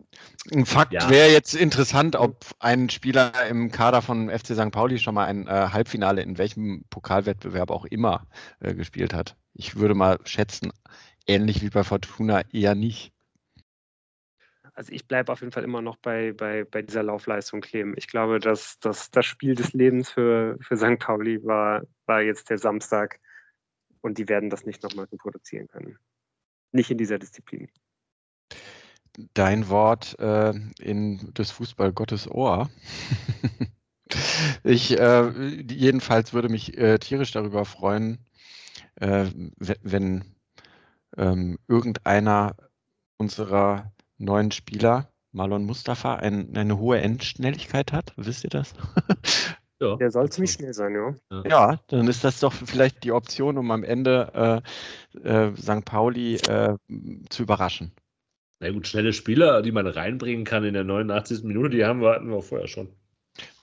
Ein Fakt ja. wäre jetzt interessant, ob ein Spieler im Kader von FC St. Pauli schon mal ein äh, Halbfinale in welchem Pokalwettbewerb auch immer äh, gespielt hat. Ich würde mal schätzen, ähnlich wie bei Fortuna eher nicht. Also ich bleibe auf jeden Fall immer noch bei, bei, bei dieser Laufleistung kleben. Ich glaube, dass, dass das Spiel des Lebens für, für St. Pauli war war jetzt der Samstag und die werden das nicht nochmal reproduzieren können. Nicht in dieser Disziplin. Dein Wort äh, in des Fußballgottes Ohr. (laughs) ich äh, jedenfalls würde mich äh, tierisch darüber freuen, äh, wenn ähm, irgendeiner unserer neuen Spieler, Marlon Mustafa, ein, eine hohe Endschnelligkeit hat. Wisst ihr das? (laughs) Ja, Der soll ziemlich schnell sein, ja. Ja, dann ist das doch vielleicht die Option, um am Ende äh, äh, St. Pauli äh, zu überraschen. Na gut, schnelle Spieler, die man reinbringen kann in der 89. Minute, die haben wir, hatten wir vorher schon.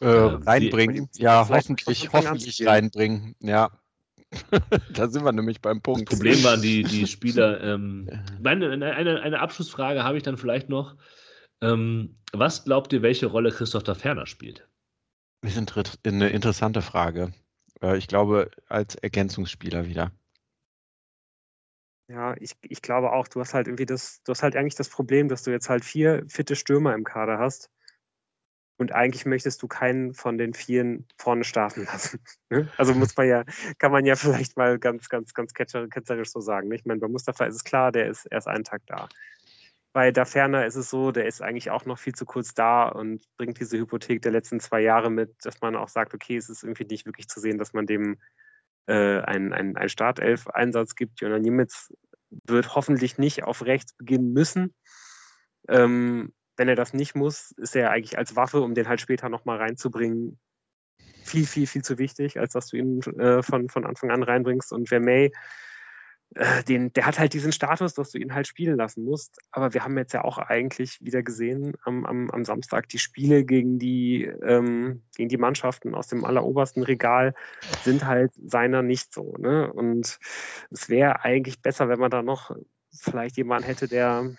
Äh, reinbringen, die, ja, hoffentlich, hoffentlich reinbringen, ja. (laughs) da sind wir nämlich beim Punkt. Das Problem waren die, die (laughs) Spieler. Ähm, meine, eine, eine Abschlussfrage habe ich dann vielleicht noch. Ähm, was glaubt ihr, welche Rolle Christoph da Ferner spielt? Das ist eine interessante Frage. Äh, ich glaube, als Ergänzungsspieler wieder. Ja, ich, ich glaube auch, du hast halt irgendwie das, du hast halt eigentlich das Problem, dass du jetzt halt vier fitte Stürmer im Kader hast und eigentlich möchtest du keinen von den Vieren vorne starten (laughs) lassen. Ne? Also muss man ja, kann man ja vielleicht mal ganz, ganz, ganz ketzerisch so sagen. Ich meine, bei Mustafa ist es klar, der ist erst einen Tag da. Bei Da Ferner ist es so, der ist eigentlich auch noch viel zu kurz da und bringt diese Hypothek der letzten zwei Jahre mit, dass man auch sagt, okay, es ist irgendwie nicht wirklich zu sehen, dass man dem äh, einen, einen, einen Startelf-Einsatz gibt. Jonas Niemitz wird hoffentlich nicht auf rechts beginnen müssen. Ähm, wenn er das nicht muss, ist er eigentlich als Waffe, um den halt später nochmal reinzubringen, viel, viel, viel zu wichtig, als dass du ihn äh, von, von Anfang an reinbringst. Und wer May, äh, den, der hat halt diesen Status, dass du ihn halt spielen lassen musst. Aber wir haben jetzt ja auch eigentlich wieder gesehen am, am, am Samstag die Spiele gegen die, ähm, gegen die Mannschaften aus dem allerobersten Regal sind halt seiner nicht so. Ne? Und es wäre eigentlich besser, wenn man da noch vielleicht jemanden hätte, der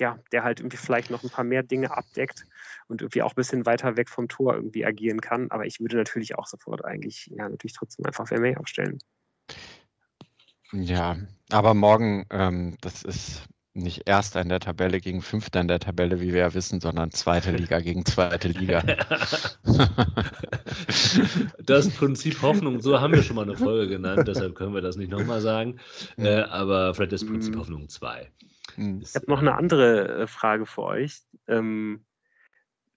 ja, der halt irgendwie vielleicht noch ein paar mehr Dinge abdeckt und irgendwie auch ein bisschen weiter weg vom Tor irgendwie agieren kann. Aber ich würde natürlich auch sofort eigentlich, ja, natürlich trotzdem einfach Vermey aufstellen. Ja, aber morgen, ähm, das ist nicht Erster in der Tabelle gegen Fünfter in der Tabelle, wie wir ja wissen, sondern Zweite (laughs) Liga gegen Zweite Liga. (laughs) das Prinzip Hoffnung, so haben wir schon mal eine Folge genannt, deshalb können wir das nicht nochmal sagen. Äh, aber vielleicht das Prinzip mhm. Hoffnung 2. Hm. Ich habe noch eine andere äh, Frage für euch. Ähm,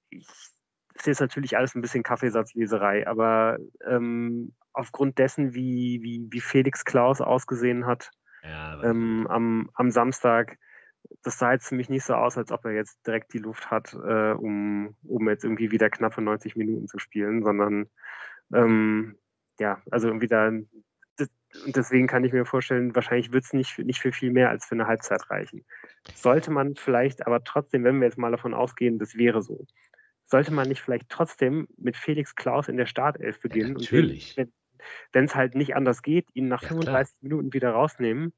ich, das ist jetzt natürlich alles ein bisschen Kaffeesatzleserei, aber ähm, aufgrund dessen, wie, wie, wie Felix Klaus ausgesehen hat ja, ähm, am, am Samstag, das sah jetzt für mich nicht so aus, als ob er jetzt direkt die Luft hat, äh, um, um jetzt irgendwie wieder knappe 90 Minuten zu spielen, sondern ähm, ja, also irgendwie da und deswegen kann ich mir vorstellen, wahrscheinlich wird es nicht, nicht für viel mehr als für eine Halbzeit reichen. Sollte man vielleicht aber trotzdem, wenn wir jetzt mal davon ausgehen, das wäre so, sollte man nicht vielleicht trotzdem mit Felix Klaus in der Startelf beginnen? Ja, natürlich. Wenn es halt nicht anders geht, ihn nach ja, 35 klar. Minuten wieder rausnehmen,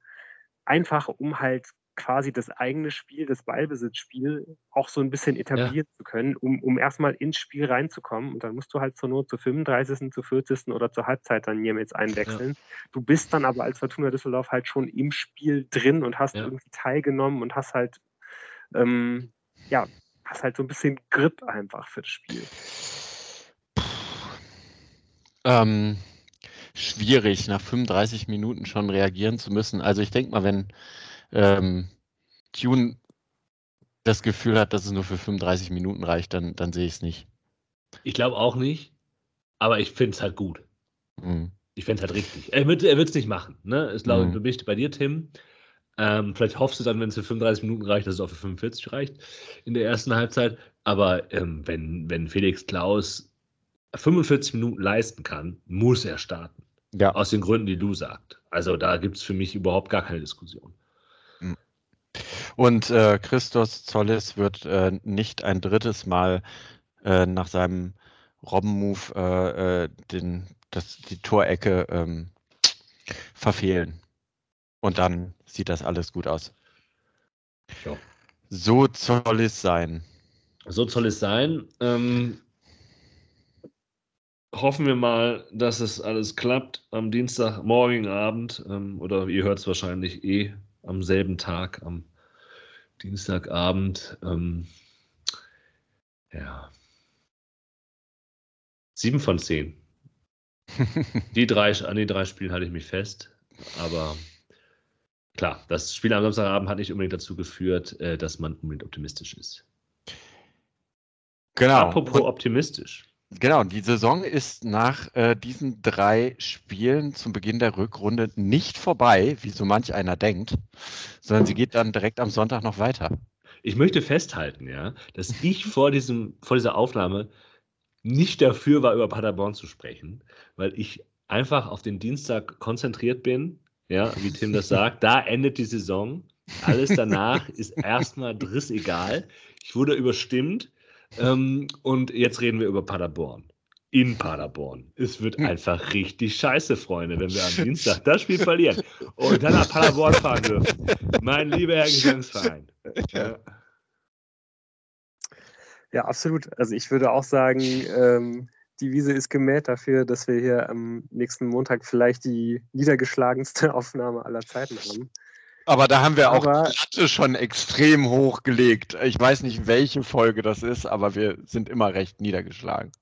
einfach um halt quasi das eigene Spiel, das Ballbesitzspiel auch so ein bisschen etablieren ja. zu können, um, um erstmal ins Spiel reinzukommen. Und dann musst du halt zur Not zur 35., zur 40. oder zur Halbzeit dann jetzt einwechseln. Ja. Du bist dann aber als Fortuna Düsseldorf halt schon im Spiel drin und hast ja. irgendwie teilgenommen und hast halt, ähm, ja, hast halt so ein bisschen Grip einfach für das Spiel. Ähm, schwierig, nach 35 Minuten schon reagieren zu müssen. Also ich denke mal, wenn ähm, Tune das Gefühl hat, dass es nur für 35 Minuten reicht, dann, dann sehe ich es nicht. Ich glaube auch nicht, aber ich finde es halt gut. Mhm. Ich fände es halt richtig. Er wird es nicht machen. Ne? Ich glaube, mhm. du bist bei dir, Tim. Ähm, vielleicht hoffst du dann, wenn es für 35 Minuten reicht, dass es auch für 45 reicht in der ersten Halbzeit. Aber ähm, wenn, wenn Felix Klaus 45 Minuten leisten kann, muss er starten. Ja. Aus den Gründen, die du sagst. Also da gibt es für mich überhaupt gar keine Diskussion. Und äh, Christos Zollis wird äh, nicht ein drittes Mal äh, nach seinem Robben-Move äh, äh, den, das, die Torecke ähm, verfehlen. Und dann sieht das alles gut aus. Ja. So soll es sein. So soll es sein. Ähm, hoffen wir mal, dass es alles klappt am Dienstagmorgen Abend. Ähm, oder ihr hört es wahrscheinlich eh am selben Tag, am Dienstagabend. Ähm, ja. Sieben von zehn. (laughs) die drei, an die drei Spielen halte ich mich fest. Aber klar, das Spiel am Samstagabend hat nicht unbedingt dazu geführt, äh, dass man unbedingt optimistisch ist. Genau. Apropos optimistisch. Genau, die Saison ist nach äh, diesen drei Spielen zum Beginn der Rückrunde nicht vorbei, wie so manch einer denkt, sondern sie geht dann direkt am Sonntag noch weiter. Ich möchte festhalten, ja, dass ich vor, diesem, vor dieser Aufnahme nicht dafür war, über Paderborn zu sprechen, weil ich einfach auf den Dienstag konzentriert bin, ja, wie Tim das sagt. Da endet die Saison. Alles danach (laughs) ist erstmal drissegal. Ich wurde überstimmt ähm, und jetzt reden wir über Paderborn. In Paderborn. Es wird hm. einfach richtig scheiße, Freunde, wenn wir am Dienstag das Spiel verlieren und dann nach Paderborn fahren dürfen. Mein lieber Herr Gesangsverein. Ja. ja, absolut. Also ich würde auch sagen, ähm, die Wiese ist gemäht dafür, dass wir hier am nächsten Montag vielleicht die niedergeschlagenste (laughs) Aufnahme aller Zeiten haben. Aber da haben wir auch aber, die Latte schon extrem hochgelegt. Ich weiß nicht, welche Folge das ist, aber wir sind immer recht niedergeschlagen.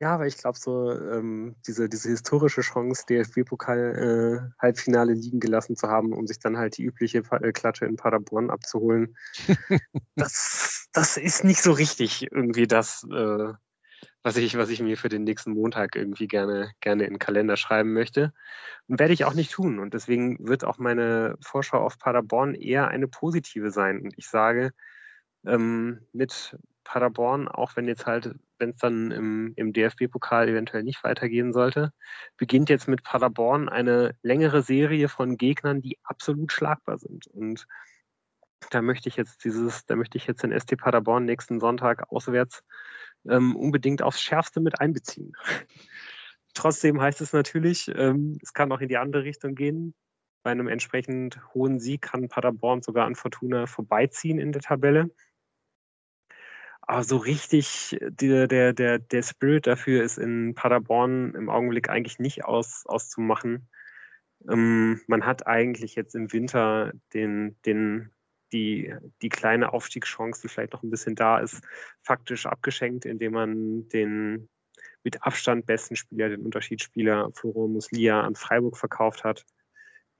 Ja, aber ich glaube so, ähm, diese, diese historische Chance, DFB-Pokal-Halbfinale äh, liegen gelassen zu haben, um sich dann halt die übliche äh, Klatsche in Paderborn abzuholen, (laughs) das, das ist nicht so richtig irgendwie das, äh, was ich, was ich mir für den nächsten Montag irgendwie gerne, gerne in den Kalender schreiben möchte. Und werde ich auch nicht tun. Und deswegen wird auch meine Vorschau auf Paderborn eher eine positive sein. Und ich sage, ähm, mit Paderborn, auch wenn jetzt halt, wenn es dann im, im DFB-Pokal eventuell nicht weitergehen sollte, beginnt jetzt mit Paderborn eine längere Serie von Gegnern, die absolut schlagbar sind. Und da möchte ich jetzt dieses, da möchte ich jetzt den ST Paderborn nächsten Sonntag auswärts ähm, unbedingt aufs Schärfste mit einbeziehen. (laughs) Trotzdem heißt es natürlich, ähm, es kann auch in die andere Richtung gehen. Bei einem entsprechend hohen Sieg kann Paderborn sogar an Fortuna vorbeiziehen in der Tabelle. Aber so richtig der, der, der, der Spirit dafür ist in Paderborn im Augenblick eigentlich nicht aus, auszumachen. Ähm, man hat eigentlich jetzt im Winter den, den die, die kleine Aufstiegschance, die vielleicht noch ein bisschen da ist, faktisch abgeschenkt, indem man den mit Abstand besten Spieler, den Unterschiedsspieler Floro Muslia an Freiburg verkauft hat.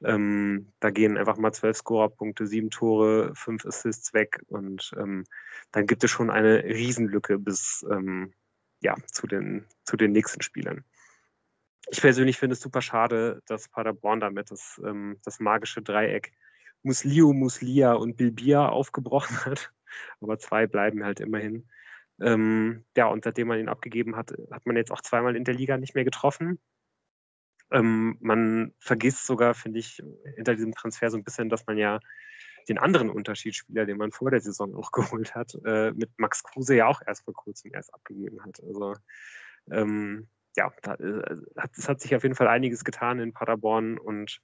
Ähm, da gehen einfach mal zwölf Scorerpunkte, sieben Tore, fünf Assists weg und ähm, dann gibt es schon eine Riesenlücke bis ähm, ja, zu, den, zu den nächsten Spielern. Ich persönlich finde es super schade, dass Paderborn damit das, ähm, das magische Dreieck Muslio, Muslia und Bilbia aufgebrochen (laughs) hat. Aber zwei bleiben halt immerhin. Ähm, ja, und seitdem man ihn abgegeben hat, hat man jetzt auch zweimal in der Liga nicht mehr getroffen. Ähm, man vergisst sogar, finde ich, hinter diesem Transfer so ein bisschen, dass man ja den anderen Unterschiedsspieler, den man vor der Saison auch (laughs) geholt hat, äh, mit Max Kruse ja auch erst vor kurzem erst abgegeben hat. Also ähm, ja, da, äh, hat, es hat sich auf jeden Fall einiges getan in Paderborn und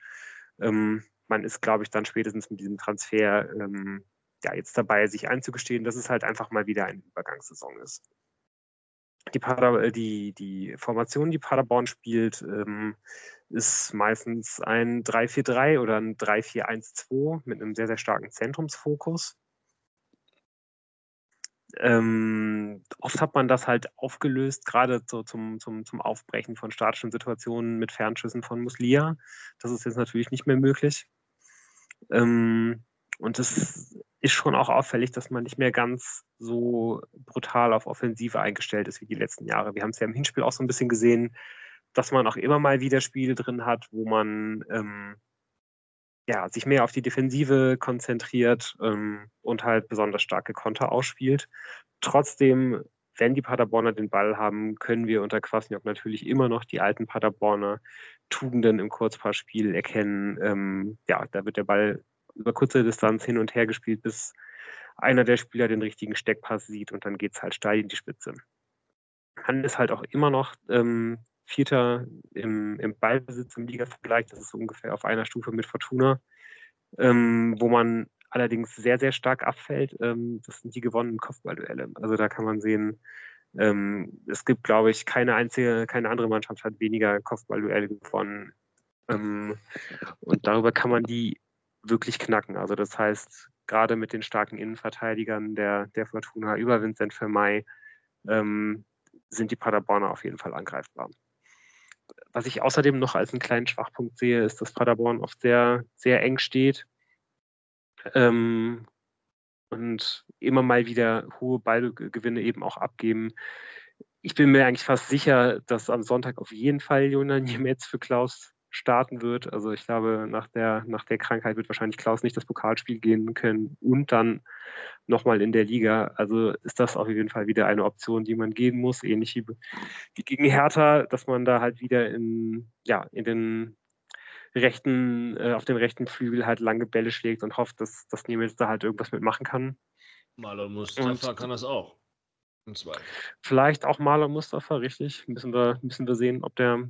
ähm, man ist, glaube ich, dann spätestens mit diesem Transfer ähm, ja jetzt dabei, sich einzugestehen, dass es halt einfach mal wieder eine Übergangssaison ist. Die, Pader, äh, die, die Formation, die Paderborn spielt, ähm, ist meistens ein 3-4-3 oder ein 3-4-1-2 mit einem sehr, sehr starken Zentrumsfokus. Ähm, oft hat man das halt aufgelöst, gerade so zum, zum, zum Aufbrechen von statischen Situationen mit Fernschüssen von Muslia. Das ist jetzt natürlich nicht mehr möglich. Ähm, und es ist schon auch auffällig, dass man nicht mehr ganz so brutal auf Offensive eingestellt ist wie die letzten Jahre. Wir haben es ja im Hinspiel auch so ein bisschen gesehen, dass man auch immer mal wieder Spiele drin hat, wo man ähm, ja, sich mehr auf die Defensive konzentriert ähm, und halt besonders starke Konter ausspielt. Trotzdem, wenn die Paderborner den Ball haben, können wir unter Kwasniok natürlich immer noch die alten Paderborner Tugenden im Kurzpassspiel erkennen. Ähm, ja, da wird der Ball über kurze Distanz hin und her gespielt, bis einer der Spieler den richtigen Steckpass sieht und dann geht es halt steil in die Spitze. Man ist halt auch immer noch ähm, Vierter im, im Ballbesitz im Liga-Vergleich. Das ist so ungefähr auf einer Stufe mit Fortuna, ähm, wo man allerdings sehr, sehr stark abfällt. Ähm, das sind die gewonnenen Kopfballduelle. Also da kann man sehen, ähm, es gibt, glaube ich, keine einzige, keine andere Mannschaft hat weniger Kopfballduelle gewonnen. Ähm, und darüber kann man die wirklich knacken. Also das heißt, gerade mit den starken Innenverteidigern der, der Fortuna über Vincent Vermey sind die Paderborner auf jeden Fall angreifbar. Was ich außerdem noch als einen kleinen Schwachpunkt sehe, ist, dass Paderborn oft sehr, sehr eng steht ähm, und immer mal wieder hohe Ballgewinne eben auch abgeben. Ich bin mir eigentlich fast sicher, dass am Sonntag auf jeden Fall Jonas (laughs) Niemetz für Klaus starten wird. Also ich glaube, nach der, nach der Krankheit wird wahrscheinlich Klaus nicht das Pokalspiel gehen können und dann nochmal in der Liga. Also ist das auf jeden Fall wieder eine Option, die man gehen muss, ähnlich wie, wie gegen Hertha, dass man da halt wieder in, ja, in den rechten, äh, auf dem rechten Flügel halt lange Bälle schlägt und hofft, dass, dass Niemetz da halt irgendwas mitmachen kann. Marlon Mustafa und, kann das auch. Vielleicht auch Marlon Mustafa, richtig. Müssen wir, müssen wir sehen, ob der,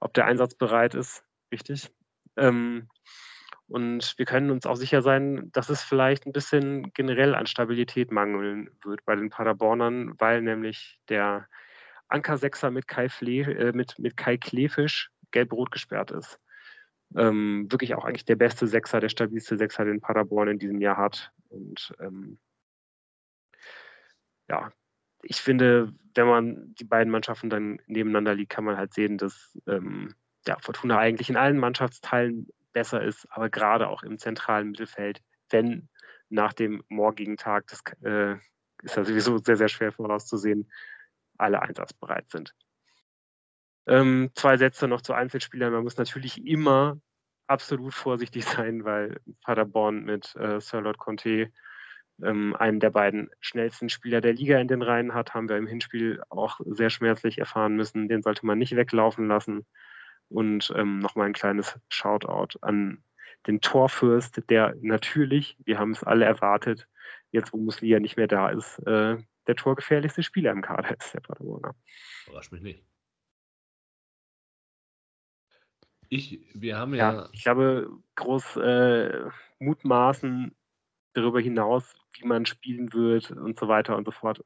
ob der einsatzbereit ist, richtig. Ähm, und wir können uns auch sicher sein, dass es vielleicht ein bisschen generell an Stabilität mangeln wird bei den Paderbornern, weil nämlich der Anker-Sechser mit Kai, Fle äh, mit, mit Kai Klefisch gelb-rot gesperrt ist. Ähm, wirklich auch eigentlich der beste Sechser, der stabilste Sechser, den Paderborn in diesem Jahr hat. Und ähm, ja, ich finde, wenn man die beiden Mannschaften dann nebeneinander liegt, kann man halt sehen, dass ähm, ja, Fortuna eigentlich in allen Mannschaftsteilen besser ist, aber gerade auch im zentralen Mittelfeld, wenn nach dem morgigen Tag, das äh, ist ja sowieso sehr, sehr schwer vorauszusehen, alle einsatzbereit sind. Ähm, zwei Sätze noch zu Einzelspielern. Man muss natürlich immer absolut vorsichtig (laughs) sein, weil Paderborn mit äh, Sir Lord Conte ähm, einen der beiden schnellsten Spieler der Liga in den Reihen hat, haben wir im Hinspiel auch sehr schmerzlich erfahren müssen. Den sollte man nicht weglaufen lassen. Und ähm, nochmal ein kleines Shoutout an den Torfürst, der natürlich, wir haben es alle erwartet, jetzt wo Muslia nicht mehr da ist, äh, der torgefährlichste Spieler im Kader ist, der Paderborner. Überrascht mich nicht. Ich, wir haben ja. ja ich glaube, groß äh, mutmaßen darüber hinaus, wie man spielen wird und so weiter und so fort,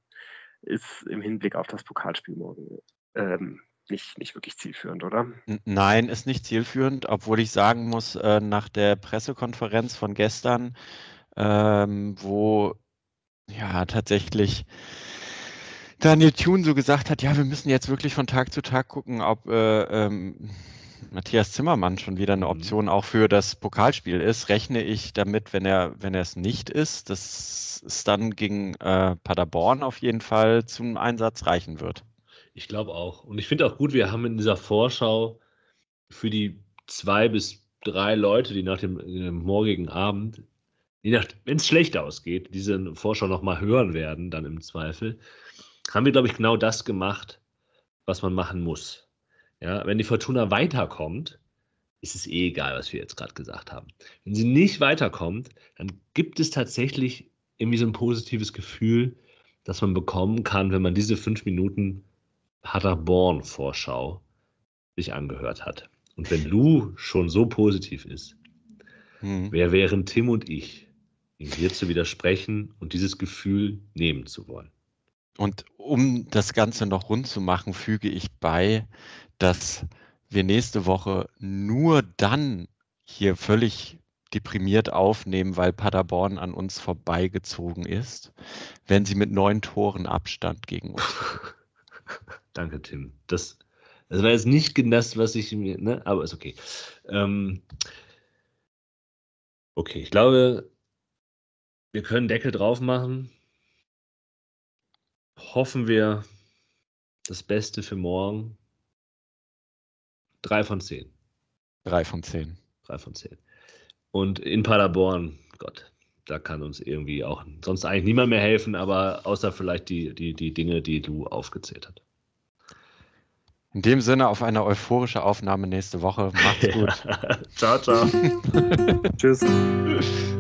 ist im Hinblick auf das Pokalspiel morgen ähm, nicht, nicht wirklich zielführend, oder? Nein, ist nicht zielführend, obwohl ich sagen muss, äh, nach der Pressekonferenz von gestern, ähm, wo ja tatsächlich Daniel Thune so gesagt hat, ja, wir müssen jetzt wirklich von Tag zu Tag gucken, ob äh, ähm, Matthias Zimmermann schon wieder eine mhm. Option auch für das Pokalspiel ist, rechne ich damit, wenn er, wenn er es nicht ist, dass es dann gegen äh, Paderborn auf jeden Fall zum Einsatz reichen wird. Ich glaube auch. Und ich finde auch gut, wir haben in dieser Vorschau für die zwei bis drei Leute, die nach dem, dem morgigen Abend, wenn es schlecht ausgeht, diese Vorschau nochmal hören werden, dann im Zweifel, haben wir, glaube ich, genau das gemacht, was man machen muss. Ja, wenn die Fortuna weiterkommt, ist es eh egal, was wir jetzt gerade gesagt haben. Wenn sie nicht weiterkommt, dann gibt es tatsächlich irgendwie so ein positives Gefühl, das man bekommen kann, wenn man diese fünf Minuten Paderborn-Vorschau sich angehört hat. Und wenn Lou schon so positiv ist, mhm. wer wären Tim und ich, ihm hier zu widersprechen und dieses Gefühl nehmen zu wollen? Und um das Ganze noch rund zu machen, füge ich bei, dass wir nächste Woche nur dann hier völlig deprimiert aufnehmen, weil Paderborn an uns vorbeigezogen ist, wenn sie mit neun Toren Abstand gegen uns. (laughs) Danke, Tim. Das, das war jetzt nicht das, was ich mir, ne? aber ist okay. Ähm, okay, ich glaube, wir können Deckel drauf machen. Hoffen wir das Beste für morgen. Drei von zehn. Drei von zehn. Drei von zehn. Und in Paderborn, Gott, da kann uns irgendwie auch sonst eigentlich niemand mehr helfen, aber außer vielleicht die, die, die Dinge, die du aufgezählt hast. In dem Sinne auf eine euphorische Aufnahme nächste Woche. Macht's (laughs) gut. ciao, ciao. (laughs) Tschüss. (laughs)